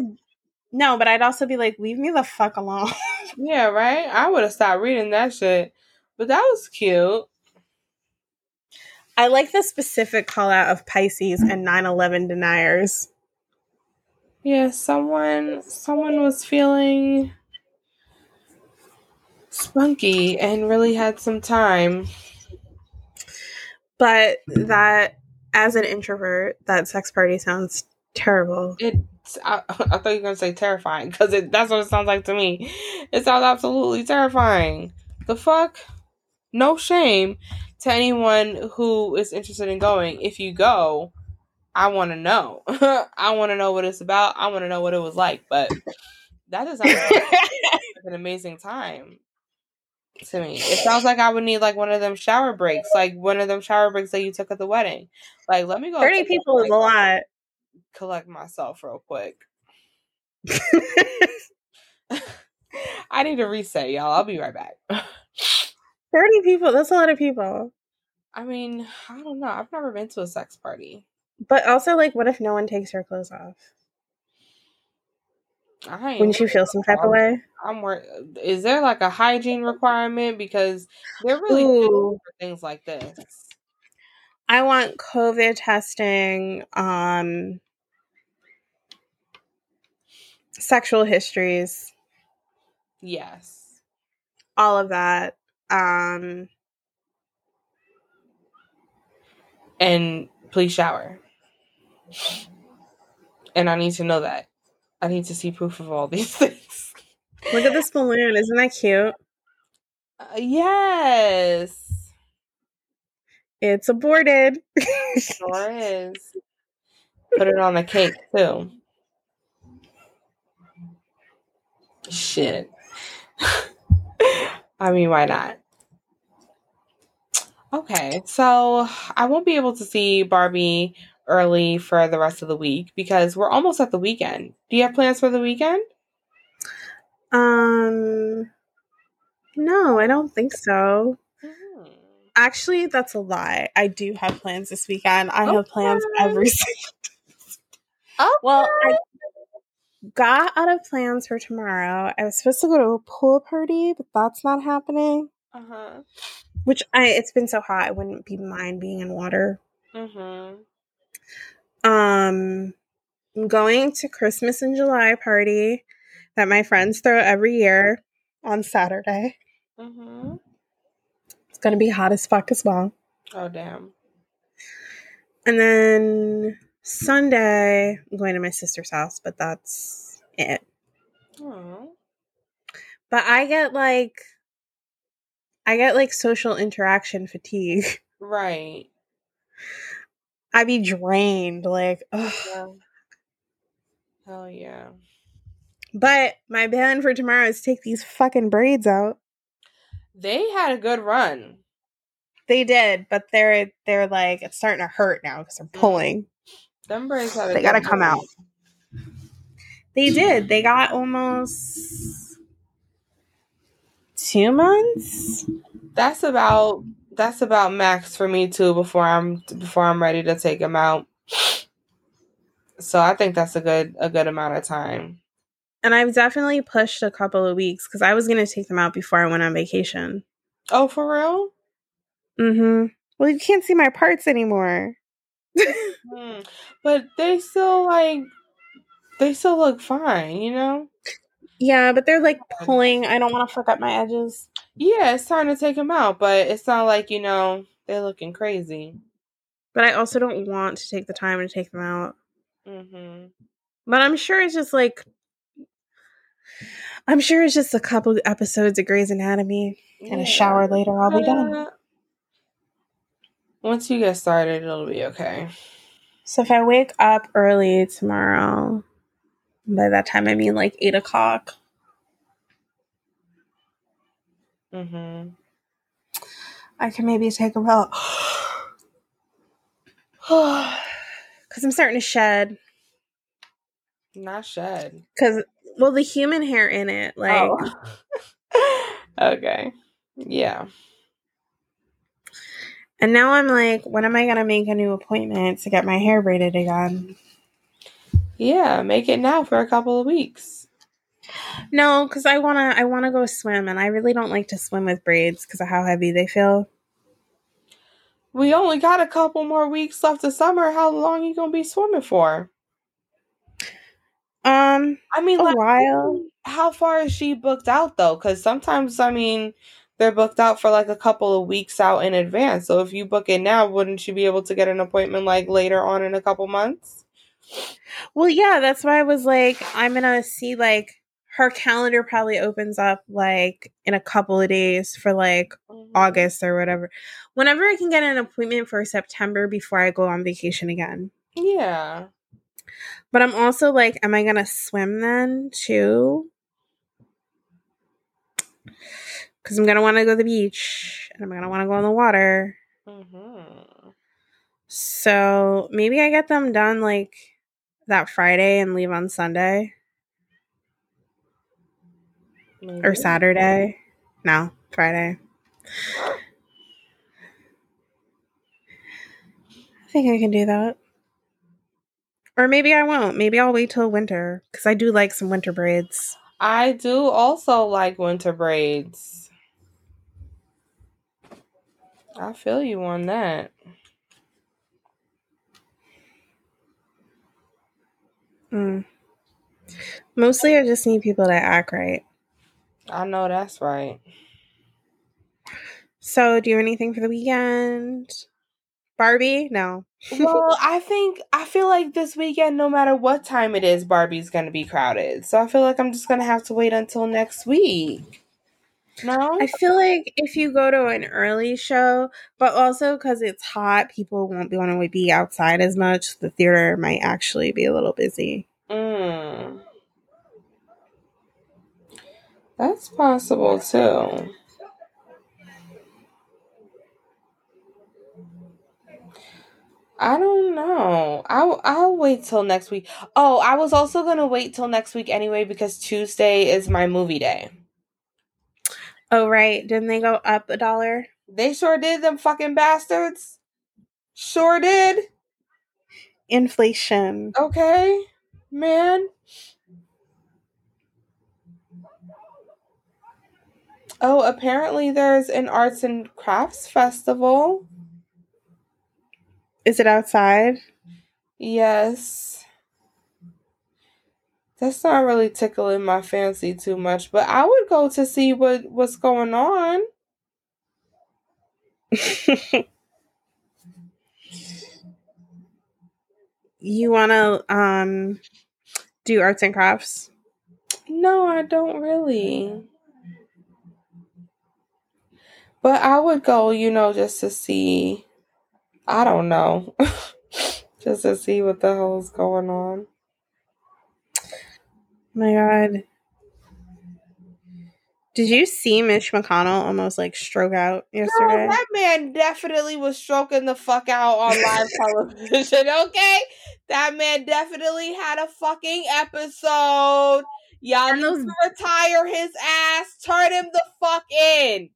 no, but I'd also be like, leave me the fuck alone. yeah, right? I would have stopped reading that shit. But that was cute. I like the specific call out of Pisces and 9 11 deniers. Yeah, someone someone was feeling spunky and really had some time. But that as an introvert, that sex party sounds terrible. It's I, I thought you were gonna say terrifying because that's what it sounds like to me. It sounds absolutely terrifying. The fuck? No shame to anyone who is interested in going. If you go, I want to know. I want to know what it's about. I want to know what it was like. But that is like an amazing time to me. It sounds like I would need like one of them shower breaks, like one of them shower breaks that you took at the wedding. Like, let me go. Thirty people is a lot. Collect myself real quick. I need to reset, y'all. I'll be right back. Thirty people. That's a lot of people. I mean, I don't know. I've never been to a sex party. But also, like, what if no one takes her clothes off? I Wouldn't you feel some type I'm, of way? I'm worried. Is there like a hygiene requirement? Because they're really for things like this. I want COVID testing, um, sexual histories. Yes. All of that. Um, and please shower. And I need to know that. I need to see proof of all these things. Look at this balloon. Isn't that cute? Uh, yes. It's aborted. Sure is. Put it on the cake too. Shit. I mean, why not? Okay, so I won't be able to see Barbie early for the rest of the week because we're almost at the weekend. Do you have plans for the weekend? um, no, I don't think so. Mhm. Actually, that's a lie. I do have plans this weekend. I have plans every single. Okay. Well, I got out of plans for tomorrow. I was supposed to go to a pool party, but that's not happening. Uh-huh. Which I it's been so hot, I wouldn't be mind being in water. Mhm. Um, I'm going to Christmas in July party that my friends throw every year on Saturday. Mhm. It's gonna be hot as fuck as well. Oh damn. And then Sunday, I'm going to my sister's house, but that's it. Oh. But I get like, I get like social interaction fatigue. Right. I'd be drained, like, ugh. Yeah. Hell yeah. But my plan for tomorrow is take these fucking braids out. They had a good run. They did, but they're they're like it's starting to hurt now because they're mm. pulling. Them braids had They gotta come out. They did. They got almost two months. That's about that's about max for me too before I'm before I'm ready to take them out. So I think that's a good a good amount of time. And I've definitely pushed a couple of weeks because I was gonna take them out before I went on vacation. Oh, for real? Mm-hmm. Well, you can't see my parts anymore. Hmm. But they still like they still look fine, you know? yeah, but they're like pulling. I don't want to fuck up my edges. Yeah, it's time to take them out, but it's not like, you know, they're looking crazy. But I also don't want to take the time to take them out. Mhm. But I'm sure it's just like I'm sure it's just a couple episodes of Grey's Anatomy and a shower later. I'll be done. Uh, Once you get started, it'll be okay. So if I wake up early tomorrow, by that time I mean like eight o'clock. Mhm. I can maybe take them out. Because I'm starting to shed. Not shed. Because, well, the human hair in it, like, Oh. okay. Yeah. And now I'm like, when am I going to make a new appointment to get my hair braided again? Yeah, make it now for a couple of weeks. No, because I want to, I want to go swim, and I really don't like to swim with braids because of how heavy they feel. We only got a couple more weeks left of summer. How long you gonna be swimming for? Um, I mean, a like, while. how far is she booked out though? Because sometimes, I mean, they're booked out for like a couple of weeks out in advance. So if you book it now, wouldn't you be able to get an appointment like later on in a couple months? Well, yeah, that's why I was like, I'm gonna see like her calendar probably opens up like in a couple of days for like mm-hmm. August or whatever. Whenever I can get an appointment for September before I go on vacation again. Yeah. But I'm also like, am I gonna swim then too? Because I'm gonna want to go to the beach and I'm gonna want to go in the water. Mm-hmm. So maybe I get them done like that Friday and leave on Sunday or Saturday. No, Friday. I think I can do that. Or maybe I won't. Maybe I'll wait till winter because I do like some winter braids. I do also like winter braids. I feel you on that. Mm. Mostly, I just need people to act right. I know that's right. So, do you have anything for the weekend? Barbie? No. well, I think I feel like this weekend, no matter what time it is, Barbie's gonna be crowded. So I feel like I'm just gonna have to wait until next week. No, I feel like if you go to an early show, but also because it's hot, people won't be want to be outside as much. The theater might actually be a little busy. Mm. That's possible too. I don't know. I'll I'll wait till next week. Oh, I was also gonna wait till next week anyway because Tuesday is my movie day. Oh right, didn't they go up a dollar? They sure did. Them fucking bastards. Sure did. Inflation. Okay, man. Oh, apparently there's an arts and crafts festival. Is it outside? Yes. That's not really tickling my fancy too much, but I would go to see what what's going on. you want to um do arts and crafts? No, I don't really. But I would go, you know, just to see I don't know. Just to see what the hell's going on. My God. Did you see Mitch McConnell almost like stroke out yesterday? No, that man definitely was stroking the fuck out on live television, okay? That man definitely had a fucking episode. Y'all need to retire his ass. Turn him the fuck in.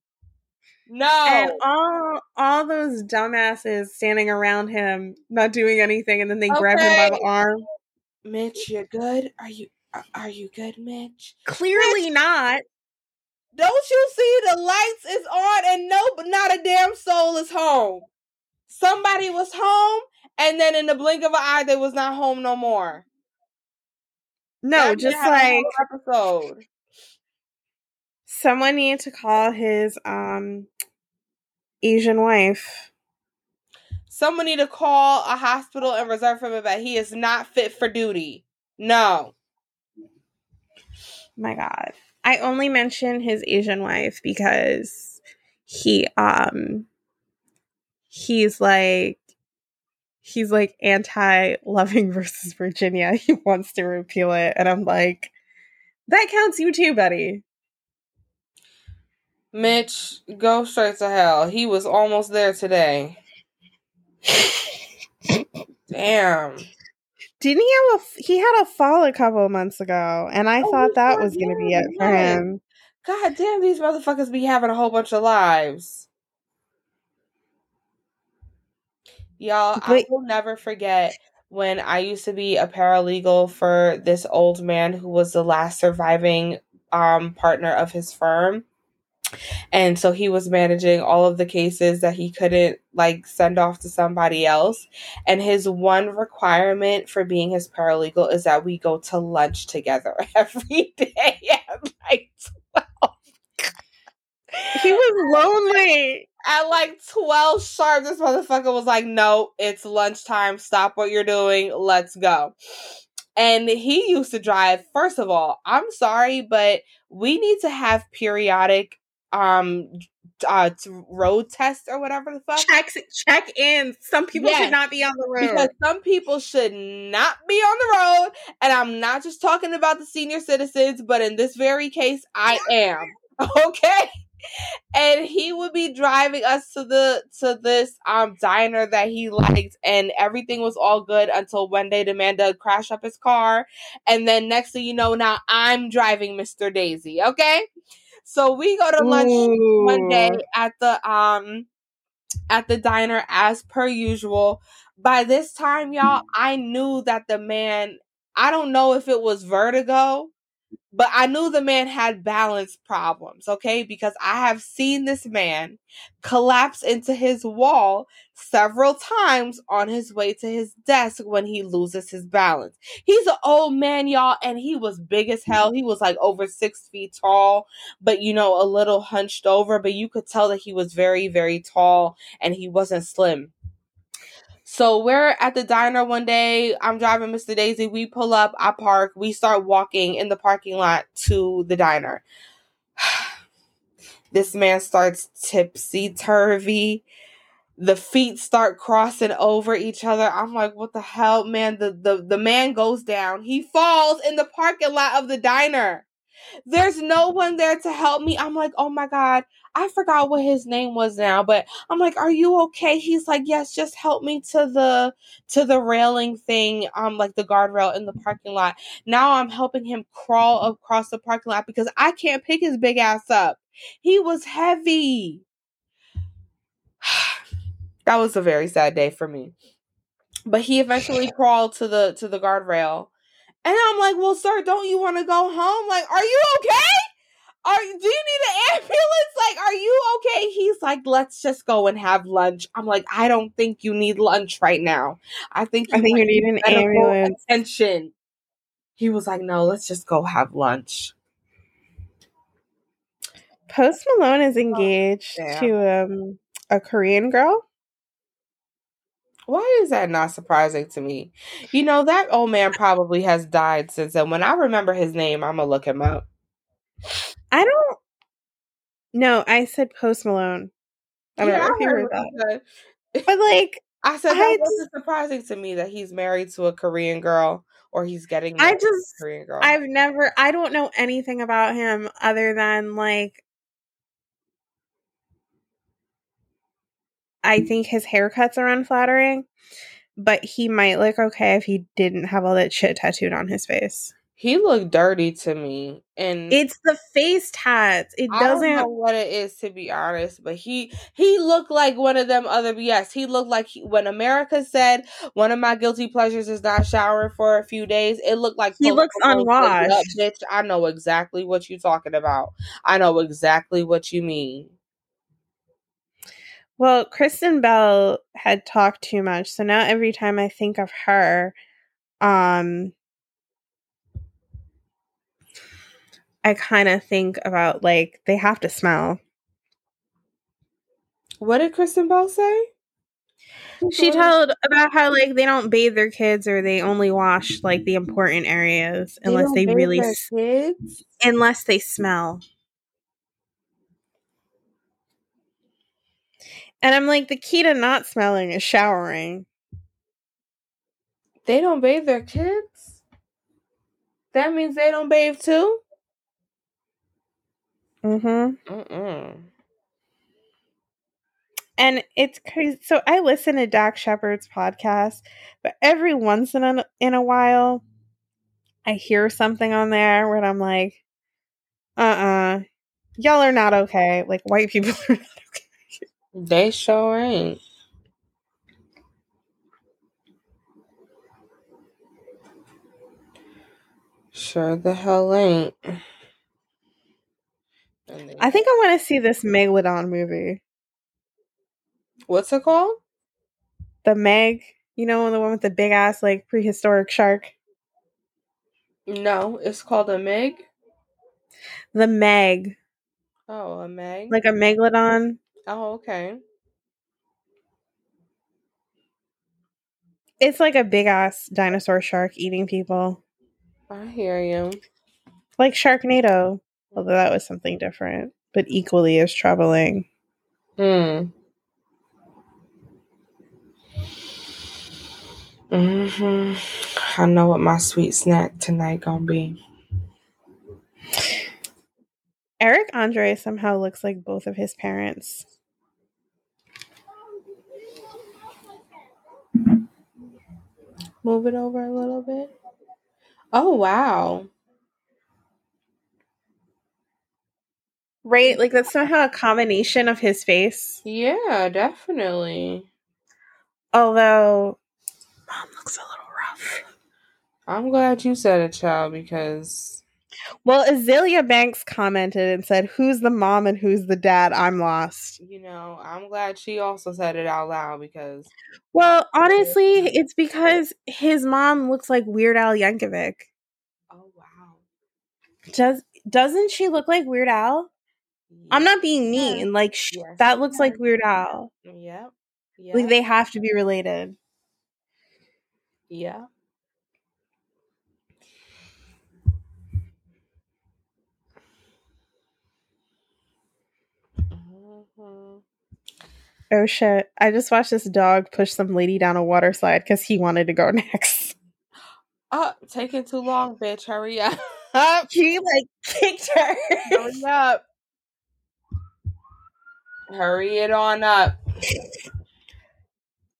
No. And all all those dumbasses standing around him, not doing anything, and then they okay. grab him by the arm. Mitch, you're good. Are you are you good, Mitch? Clearly Mitch, not. Don't you see the lights is on and no, not a damn soul is home. Somebody was home, and then in the blink of an eye, they was not home no more. No, that just like episode. Someone needed to call his um Asian wife. Someone need to call a hospital and reserve for him a bed. He is not fit for duty. No. My God. I only mention his Asian wife because he um he's like he's like anti Loving versus Virginia. He wants to repeal it. And I'm like, that counts you too, buddy. Mitch, go straight to hell. He was almost there today. Damn. Didn't he have a? He had a fall a couple of months ago, and I oh, thought that was going to be it for him. God damn, these motherfuckers be having a whole bunch of lives. Y'all, I will never forget when I used to be a paralegal for this old man who was the last surviving um, partner of his firm and so he was managing all of the cases that he couldn't like send off to somebody else. And his one requirement for being his paralegal is that we go to lunch together every day at like 12 he was lonely. At like 12 sharp this motherfucker was like no it's lunchtime. Stop what you're doing. Let's go. And he used to drive first of all i'm sorry but we need to have periodic um uh road test or whatever the fuck. Check check in. Some people yes, should not be on the road. Because some people should not be on the road. And I'm not just talking about the senior citizens, but in this very case, I am. Okay. And he would be driving us to the to this um diner that he liked, and everything was all good until one day the man did crash up his car, and then next thing you know, now I'm driving Mr. Daisy. Okay, so we go to lunch Ooh. one day at the um at the diner as per usual. By this time, y'all, I knew that the man, I don't know if it was vertigo but I knew the man had balance problems, okay? Because I have seen this man collapse into his wall several times on his way to his desk when he loses his balance. He's an old man, y'all, and he was big as hell. He was like over six feet tall, but you know, a little hunched over, but you could tell that he was very, very tall and he wasn't slim. So we're at the diner one day. I'm driving Mr. Daisy. We pull up, I park, we start walking in the parking lot to the diner. this man starts tipsy turvy. The feet start crossing over each other. I'm like, what the hell, man? The, the the man goes down. He falls in the parking lot of the diner. There's no one there to help me. I'm like, oh my God, I forgot what his name was now, but I'm like, are you okay? He's like, yes, just help me to the to the railing thing, um, like the guardrail in the parking lot. Now I'm helping him crawl across the parking lot because I can't pick his big ass up. He was heavy. that was a very sad day for me. But he eventually crawled to the to the guardrail and I'm like, well, sir, don't you want to go home? Like, are you okay? Are do you need an ambulance? Like, are you okay? He's like, let's just go and have lunch. I'm like, I don't think you need lunch right now. I think you I think you need an ambulance. Attention. He was like, no, let's just go have lunch. Post Malone is engaged oh, to um a Korean girl. Why is that not surprising to me? You know, that old man probably has died since then. When I remember his name, I'm going to look him up. I don't. No, I said Post Malone. I don't yeah, know if you heard that. But like, I said that wasn't surprising to me that he's married to a Korean girl or he's getting married I just Korean girl. I've never I don't know anything about him other than like I think his haircuts are unflattering, but he might look okay if he didn't have all that shit tattooed on his face. He looked dirty to me, and it's the face tats. It doesn't know what it is to be honest, but he he looked like one of them other. Yes, he looked like he, when America said one of my guilty pleasures is not showering for a few days. It looked like he looks unwashed. Up, bitch, I know exactly what you're talking about. I know exactly what you mean. Well, Kristen Bell had talked too much, so now every time I think of her, um I kind of think about like they have to smell. What did Kristen Bell say? She told about how like they don't bathe their kids or they only wash like the important areas unless they, they really kids unless they smell. And I'm like, the key to not smelling is showering. They don't bathe their kids? That means they don't bathe too? Mm-hmm. Mm-mm. And it's crazy. So I listen to Dax Shepard's podcast, but every once in a, in a while, I hear something on there where I'm like, uh-uh, y'all are not okay. Like white people are not okay. They sure ain't. Sure the hell ain't. I think I want to see this Megalodon movie. What's it called? The Meg. You know, the one with the big ass, like prehistoric shark. No, it's called a Meg. The Meg. Oh, a Meg. Like a Megalodon. Oh, okay. It's like a big ass dinosaur shark eating people. I hear you. Like Sharknado, although that was something different, but equally as troubling. Hmm. Mm-hmm. I know what my sweet snack tonight gonna be. Eric Andre somehow looks like both of his parents. Move it over a little bit. Oh, wow. Right? Like that's somehow a combination of his face. Yeah, definitely. Although mom looks a little rough. I'm glad you said it, child, because well, Azealia Banks commented and said, Who's the mom and who's the dad? I'm lost. You know, I'm glad she also said it out loud because. Well, honestly, it's because his mom looks like Weird Al Yankovic. Oh, wow. Does, doesn't she look like Weird Al? I'm not being mean. Like, yes. that looks like Weird Al. Yep. yep. Like, they have to be related. Yeah. Mhm. Oh shit. I just watched this dog push some lady down a water slide because he wanted to go next. Oh, taking too long, bitch. Hurry up. He like kicked her. Hurry up. Hurry it on up.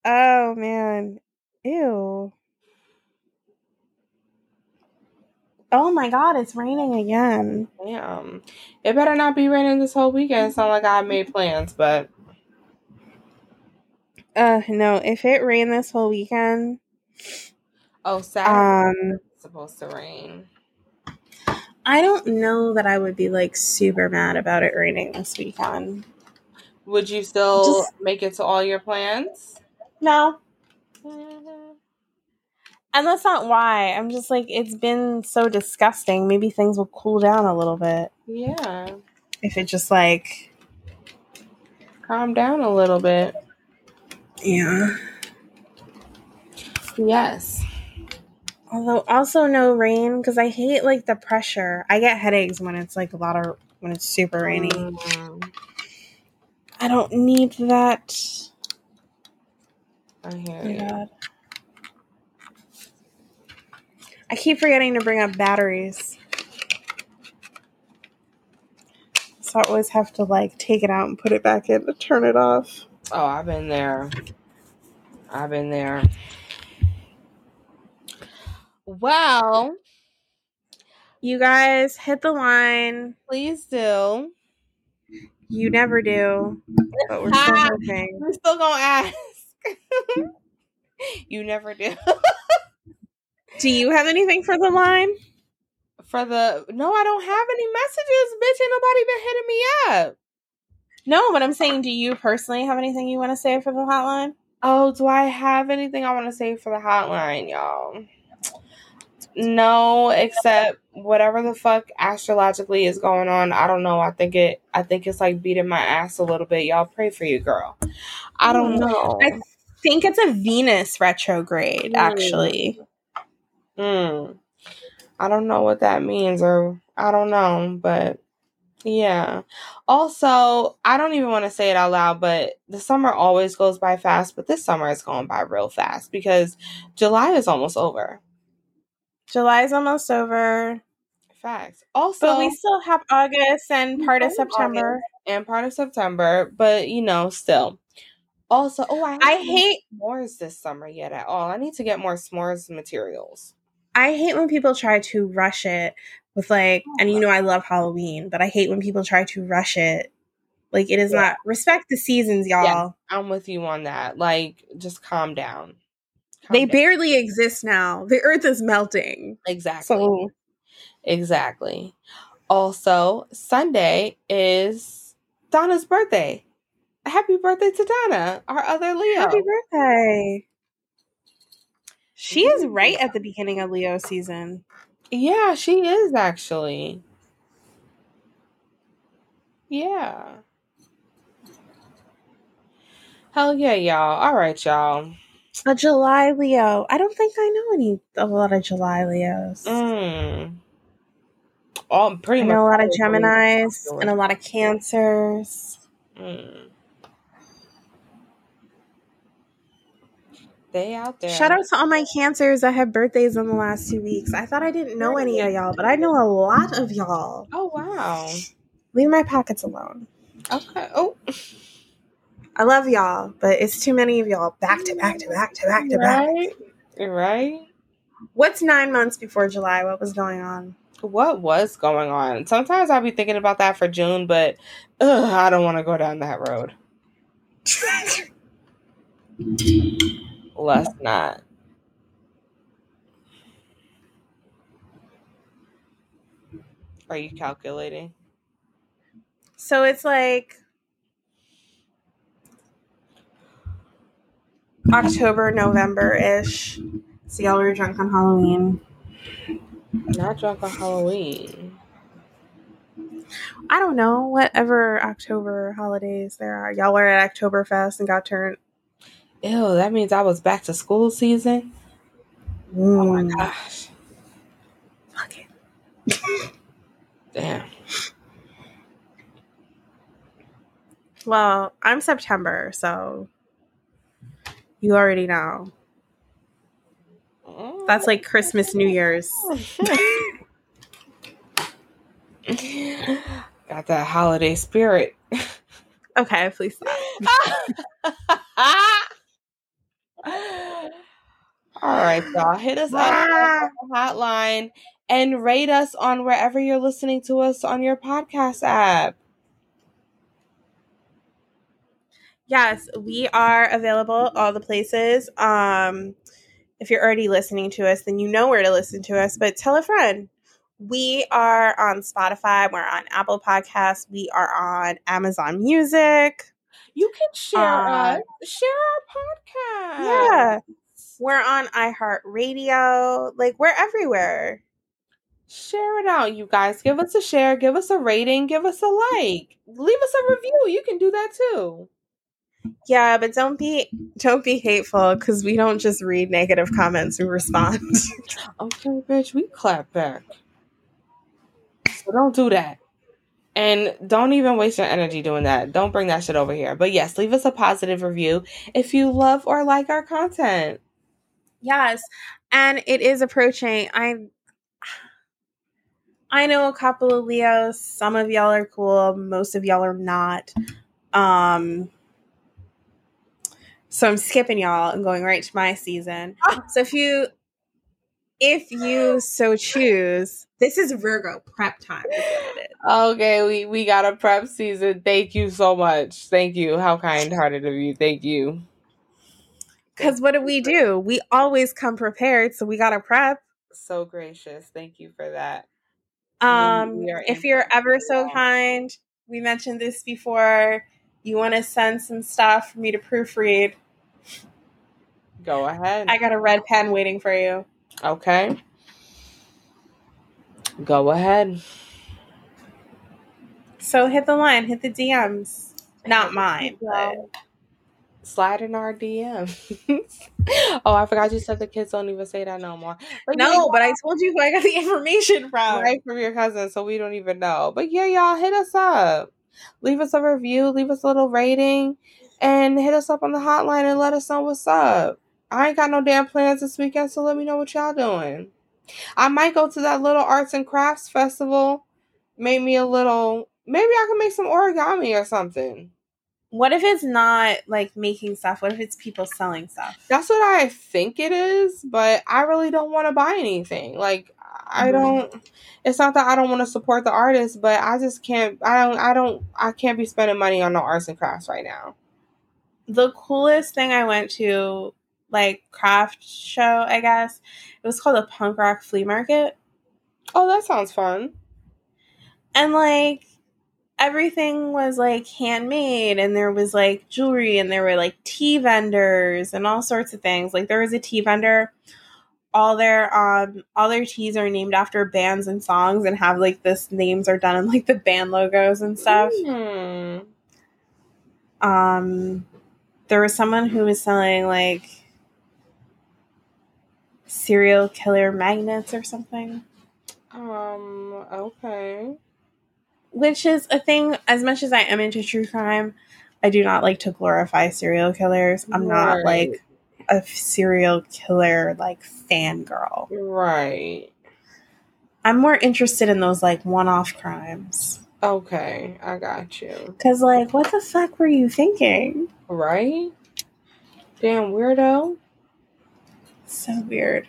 oh man. Ew. Oh my god, it's raining again. Damn. It better not be raining this whole weekend. It's not like I made plans, but Uh no, if it rained this whole weekend, oh, Saturday um it's supposed to rain. I don't know that I would be like super mad about it raining this weekend. Would you still Just- make it to all your plans? No. And that's not why. I'm just like it's been so disgusting. Maybe things will cool down a little bit Yeah. if it just like Calm down a little bit. yeah. Yes. Although also no rain because I hate like the pressure. I get headaches when it's like a lot of when it's super rainy. Mm, I don't need that. I hear Oh you. God. I keep forgetting to bring up batteries. So I always have to like take it out and put it back in to turn it off. Oh, I've been there. I've been there. Well, You guys hit the line. please do. You never do, but we're still Ah. hoping. We're still gonna ask. you never do. Do you have anything for the line? For the no, I don't have any messages, bitch. Ain't nobody been hitting me up. No, but I'm saying, do you personally have anything you want to say for the hotline? Oh, do I have anything I want to say for the hotline, y'all? No, except whatever the fuck astrologically is going on. I don't know. I think it. I think it's like beating my ass a little bit. Y'all pray for you, girl. I don't know. I think it's a Venus retrograde, Mm. actually. Mm. I don't know what that means, or I don't know, but yeah. Also, I don't even want to say it out loud, but the summer always goes by fast, but this summer is going by real fast because July is almost over. July's almost over, Facts. Also, but we still have August and part of September. and part of September, but you know, still. Also, oh, I, I hate s'mores this summer yet at all. I need to get more s'mores materials. I hate when people try to rush it with like oh, and you know I love Halloween, but I hate when people try to rush it. Like it is Yeah. not respect the seasons, y'all. I'm with you on that. Like, just calm down. Calm They down. barely exist now. The earth is melting. exactly. So Exactly. Also, Sunday is Donna's birthday. Happy birthday to Donna, our other Leo. happy birthday. She is right at the beginning of Leo season. Yeah, she is actually. Yeah. Hell yeah, y'all. All right, y'all. A July Leo. I don't think I know any a lot of July Leos. Mm. All pretty I much. know a lot of Geminis and a lot of Cancers. Mm. They out there. Shout out to all my cancers that had birthdays in the last two weeks. I thought I didn't know any of y'all, but I know a lot of y'all. Oh wow. Leave my pockets alone. Okay. Oh. I love y'all, but it's too many of y'all back to back to back to back to back. Right. Right. What's nine months before July? What was going on? What was going on? Sometimes I'll be thinking about that for June, but ugh, I don't want to go down that road. Let's not. Are you calculating? So it's like October, November ish. So y'all were drunk on Halloween. Not drunk on Halloween. I don't know, whatever October holidays there are. Y'all were at Oktoberfest and got turned. Ew, that means I was back to school season. Oh my Mm. gosh. Fuck it. Damn. Well, I'm September, so you already know. That's like Christmas, New Year's. Got that holiday spirit. Okay, please stop. All right, y'all. Hit us up on the hotline and rate us on wherever you're listening to us on your podcast app. Yes, we are available all the places. Um, if you're already listening to us, then you know where to listen to us. But tell a friend. We are on Spotify. We're on Apple Podcasts. We are on Amazon Music. You can share Uh, us. Share our podcast. Yeah, we're on iHeartRadio. Like we're everywhere. Share it out, you guys. Give us a share. Give us a rating. Give us a like. Leave us a review. You can do that too. Yeah, but don't be don't be hateful because we don't just read negative comments. We respond. Okay, bitch, we clap back. So don't do that. And don't even waste your energy doing that. Don't bring that shit over here. But yes, leave us a positive review if you love or like our content. Yes, and it is approaching. I I know a couple of Leos. Some of y'all are cool. Most of y'all are not. Um, so I'm skipping y'all and going right to my season. So if you if you so choose, this is Virgo prep time. is what it is. Okay, we, we got a prep season. Thank you so much. Thank you. How kind hearted of you. Thank you. Because what do we do? We always come prepared, so we got to prep. So gracious. Thank you for that. Um, if you're ever so kind, we mentioned this before. You want to send some stuff for me to proofread? Go ahead. I got a red pen waiting for you. okay. Go ahead. So hit the line, hit the DMs. Not mine, but Slide in our DMs. oh, I forgot you said the kids don't even say that no more. But no. yeah, But I told you who I got the information from. right from your cousin, so we don't even know. But yeah, y'all hit us up. Leave us a review, leave us a little rating, and hit us up on the hotline and let us know what's up. I ain't got no damn plans this weekend, so let me know what y'all doing. I might go to that little arts and crafts festival. Make me a little maybe I can make some origami or something. What if it's not like making stuff? What if it's people selling stuff? That's what I think it is, but I really don't want to buy anything. Like I Mhm. don't it's not that I don't want to support the artist, but I just can't I don't I don't I can't be spending money on no arts and crafts right now. the coolest thing I went to, like craft show, I guess. It was called a punk rock flea market. Oh, that sounds fun. And like everything was like handmade and there was like jewelry and there were like tea vendors and all sorts of things. Like there was a tea vendor. All their um all their teas are named after bands and songs and have like this names are done in like the band logos and stuff. Hmm. um there was someone who was selling like serial killer magnets or something Um, okay. which is a thing as much as i am into true crime i do not like to glorify serial killers i'm not like a serial killer like fangirl Right. i'm more interested in those like one-off crimes Okay, I got you. because like what the fuck were you thinking Right? Damn weirdo. so weird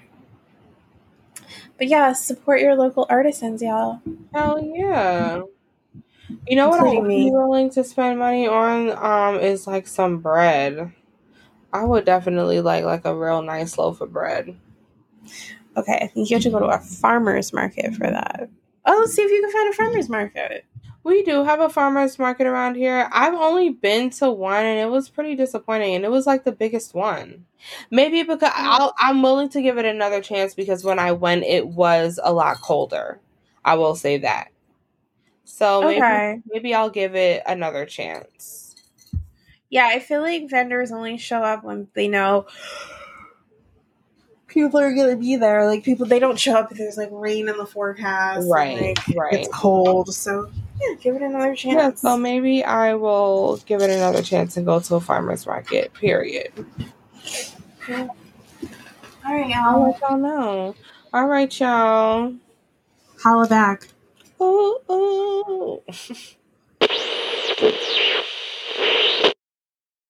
but yeah support your local artisans y'all Hell yeah. You know what I Including would me. be willing to spend money on um is like some bread. I would definitely like like a real nice loaf of bread. Okay, I think you have to go to a farmer's market for that. Oh, let's see if you can find a farmer's market. We do have a farmers market around here. I've only been to one and it was pretty disappointing and it was like the biggest one. Maybe because mm. I'll, I'm willing to give it another chance because when I went it was a lot colder. I will say that. So maybe Okay. maybe I'll give it another chance. Yeah, I feel like vendors only show up when they know people are gonna be there. Like people, they don't show up if there's like rain in the forecast. and, Right, like, right. It's cold, so yeah, give it another chance. Yeah, so maybe I will give it another chance and go to a farmer's market, period. All right, I'll let y'all know. All right, y'all. Holla back. Ooh, ooh.